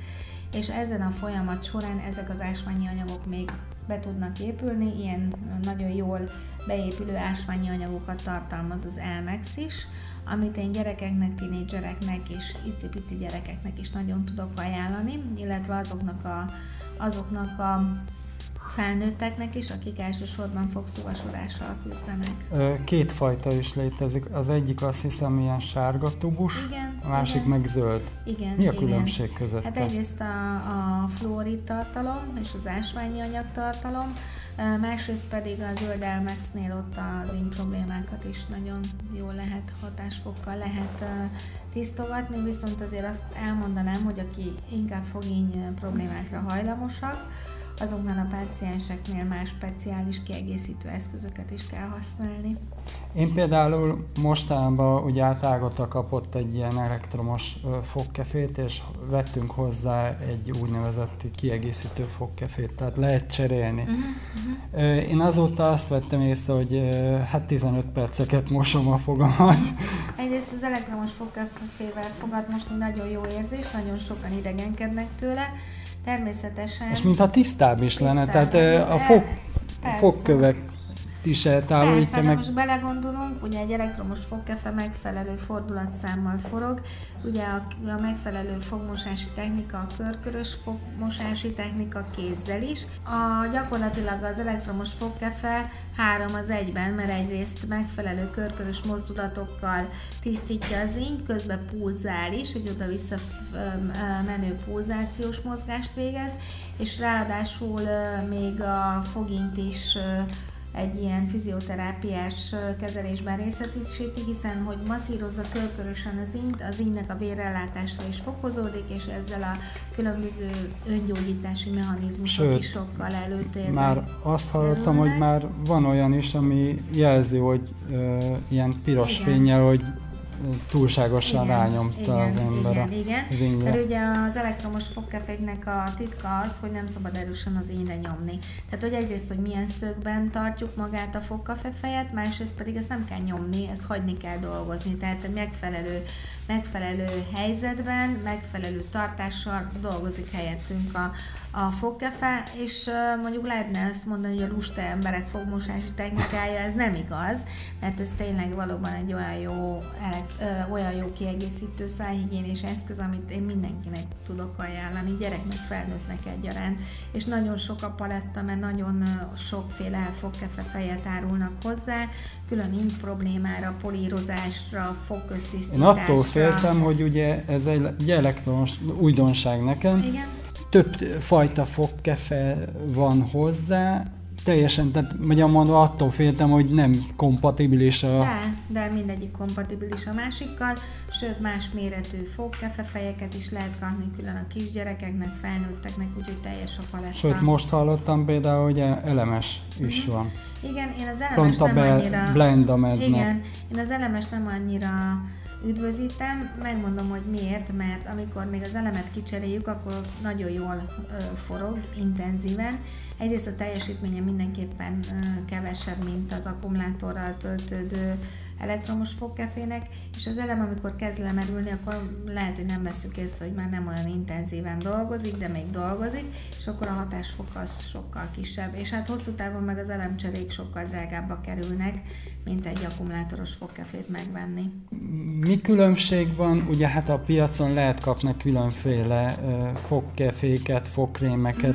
és ezen a folyamat során ezek az ásványi anyagok még be tudnak épülni, ilyen nagyon jól beépülő ásványi anyagokat tartalmaz az Elmex is, amit én gyerekeknek, tinédzsereknek és icipici gyerekeknek is nagyon tudok ajánlani, illetve azoknak a, azoknak a felnőtteknek is, akik elsősorban fogszúvasodással küzdenek. Két fajta is létezik. Az egyik azt hiszem ilyen sárga tubus, Igen, a másik igen. meg zöld. Igen, Mi a igen. különbség közötte? Hát egyrészt a, a fluorid tartalom és az ásványi anyag tartalom, másrészt pedig a zöld elmexnél ott az én problémákat is nagyon jól lehet, hatásfokkal lehet tisztogatni, viszont azért azt elmondanám, hogy aki inkább fogény problémákra hajlamosak, azoknál a pácienseknél más speciális kiegészítő eszközöket is kell használni. Én például mostanában ugye átágota kapott egy ilyen elektromos fogkefét, és vettünk hozzá egy úgynevezett kiegészítő fogkefét, tehát lehet cserélni. Ö, Én azóta azt vettem észre, hogy hát 15 perceket mosom a fogamat. Egyrészt az elektromos fogkefével fogat mosni nagyon jó érzés, nagyon sokan idegenkednek tőle. Természetesen... És mintha tisztább is lenne, Tisztább tehát ö, is. a fog, Persze. Fogkövek is eltávolítja Persze, meg. most belegondolunk, ugye egy elektromos fogkefe megfelelő fordulatszámmal forog, ugye a, a megfelelő fogmosási technika, a körkörös fogmosási technika kézzel is. A, gyakorlatilag az elektromos fogkefe három az egyben, mert egyrészt megfelelő körkörös mozdulatokkal tisztítja az ínyt, közben pulzál is, egy oda-vissza menő pulzációs mozgást végez, és ráadásul még a fogint is egy ilyen fizioterápiás kezelésben részletesíti, hiszen hogy masszírozza körkörösen az ínyt, az ínynek a vérellátása is fokozódik, és ezzel a különböző öngyógyítási mechanizmusok Sőt, is sokkal előtérben Már azt hallottam, kerülnek. hogy már van olyan is, ami jelzi, hogy ö, ilyen piros Igen. fényel, hogy túlságosan igen, rányomta igen, az ember igen, igen. az ingre. Mert ugye az elektromos fogkeféknek a titka az, hogy nem szabad erősen az ínyre nyomni. Tehát, hogy egyrészt, hogy milyen szögben tartjuk magát a fogkafefejet, másrészt pedig ezt nem kell nyomni, ezt hagyni kell dolgozni. Tehát megfelelő megfelelő helyzetben, megfelelő tartással dolgozik helyettünk a, a fogkefe, és mondjuk lehetne ezt mondani, hogy a lusta emberek fogmosási technikája, ez nem igaz, mert ez tényleg valóban egy olyan jó, olyan jó kiegészítő szájhigiénés eszköz, amit én mindenkinek tudok ajánlani, gyereknek, felnőttnek egyaránt, és nagyon sok a paletta, mert nagyon sokféle fogkefe fejet árulnak hozzá, külön ink problémára, polírozásra, fogköztisztításra. Én attól féltem, hogy ugye ez egy elektronos újdonság nekem. Igen. Több fajta fogkefe van hozzá, teljesen, tehát magyarul mondva attól féltem, hogy nem kompatibilis a... De, de mindegyik kompatibilis a másikkal, sőt más méretű fogkefefejeket is lehet kapni külön a kisgyerekeknek, felnőtteknek, úgyhogy teljes a paletta. Sőt, most hallottam például, hogy elemes is uh-huh. van. Igen, én az elemes Pont nem annyira... blend a Igen, én az elemes nem annyira üdvözítem, megmondom, hogy miért, mert amikor még az elemet kicseréljük, akkor nagyon jól forog, intenzíven. Egyrészt a teljesítménye mindenképpen kevesebb, mint az akkumulátorral töltődő elektromos fogkefének, és az elem, amikor kezd lemerülni, akkor lehet, hogy nem veszük észre, hogy már nem olyan intenzíven dolgozik, de még dolgozik, és akkor a hatásfok az sokkal kisebb. És hát hosszú távon meg az elemcserék sokkal drágábbak kerülnek, mint egy akkumulátoros fogkefét megvenni. Mi különbség van? Ugye hát a piacon lehet kapni különféle fogkeféket, fogkrémeket.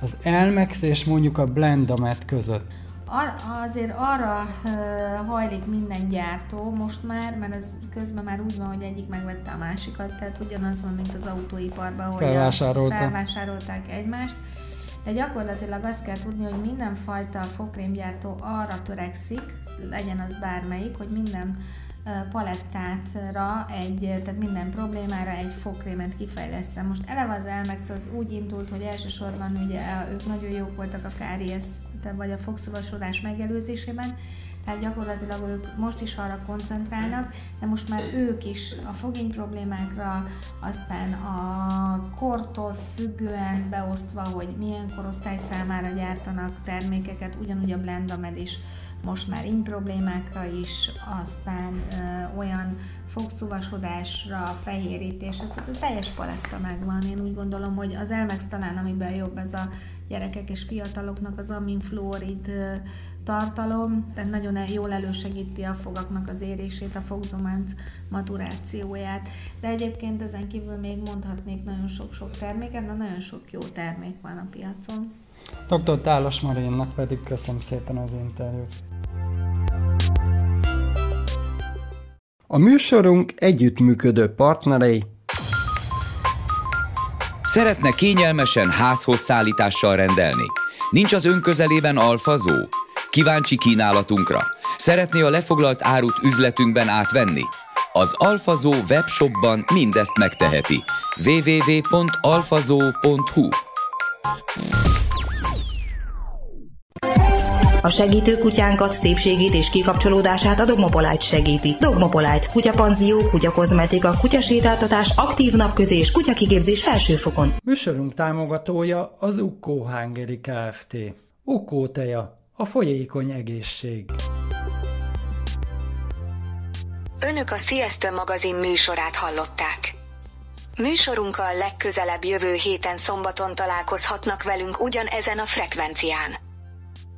Az Elmex és mondjuk a Blendamet között Ar- azért arra hajlik minden gyártó most már, mert ez közben már úgy van, hogy egyik megvette a másikat, tehát ugyanaz van, mint az autóiparban, hogy felvásárolták egymást. De gyakorlatilag azt kell tudni, hogy mindenfajta fogkrémgyártó arra törekszik, legyen az bármelyik, hogy minden palettátra, egy, tehát minden problémára egy fogkrémet kifejlesztem. Most eleve az Elmex az úgy indult, hogy elsősorban ugye ők nagyon jók voltak a káries vagy a fogszavasodás megelőzésében, tehát gyakorlatilag ők most is arra koncentrálnak, de most már ők is a fogény problémákra, aztán a kortól függően beosztva, hogy milyen korosztály számára gyártanak termékeket, ugyanúgy a Blendamed is most már ing problémákra is, aztán ö, olyan fogszuvasodásra, fehérítésre, tehát a teljes paletta megvan. Én úgy gondolom, hogy az Elmex talán, amiben jobb ez a gyerekek és fiataloknak az aminfluorid tartalom, tehát nagyon jól elősegíti a fogaknak az érését, a fogzománc maturációját. De egyébként ezen kívül még mondhatnék nagyon sok-sok terméket, de nagyon sok jó termék van a piacon. Dr. Tálos Marinnak pedig köszönöm szépen az interjút. A műsorunk együttműködő partnerei Szeretne kényelmesen házhoz szállítással rendelni? Nincs az önközelében alfazó? Kíváncsi kínálatunkra? Szeretné a lefoglalt árut üzletünkben átvenni? Az Alfazó webshopban mindezt megteheti. www.alfazó.hu A segítő kutyánkat, szépségét és kikapcsolódását a Dogmopolite segíti. Dogmopolite, kutyapanzió, kutyakozmetika, kutyasétáltatás, aktív napközés, kutyakigépzés felsőfokon. Műsorunk támogatója az Ukko Hungary Kft. Ukko teja, a folyékony egészség. Önök a Sziasztő magazin műsorát hallották. Műsorunkkal legközelebb jövő héten szombaton találkozhatnak velünk ugyanezen a frekvencián.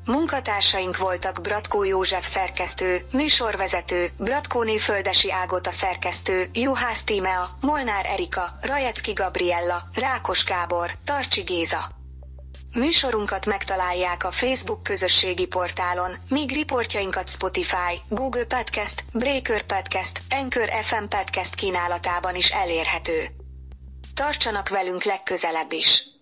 Munkatársaink voltak Bratkó József szerkesztő, műsorvezető, Bratkóné Földesi Ágota szerkesztő, Juhász Tímea, Molnár Erika, Rajecki Gabriella, Rákos Gábor, Tarcsi Géza. Műsorunkat megtalálják a Facebook közösségi portálon, míg riportjainkat Spotify, Google Podcast, Breaker Podcast, Anchor FM Podcast kínálatában is elérhető. Tartsanak velünk legközelebb is!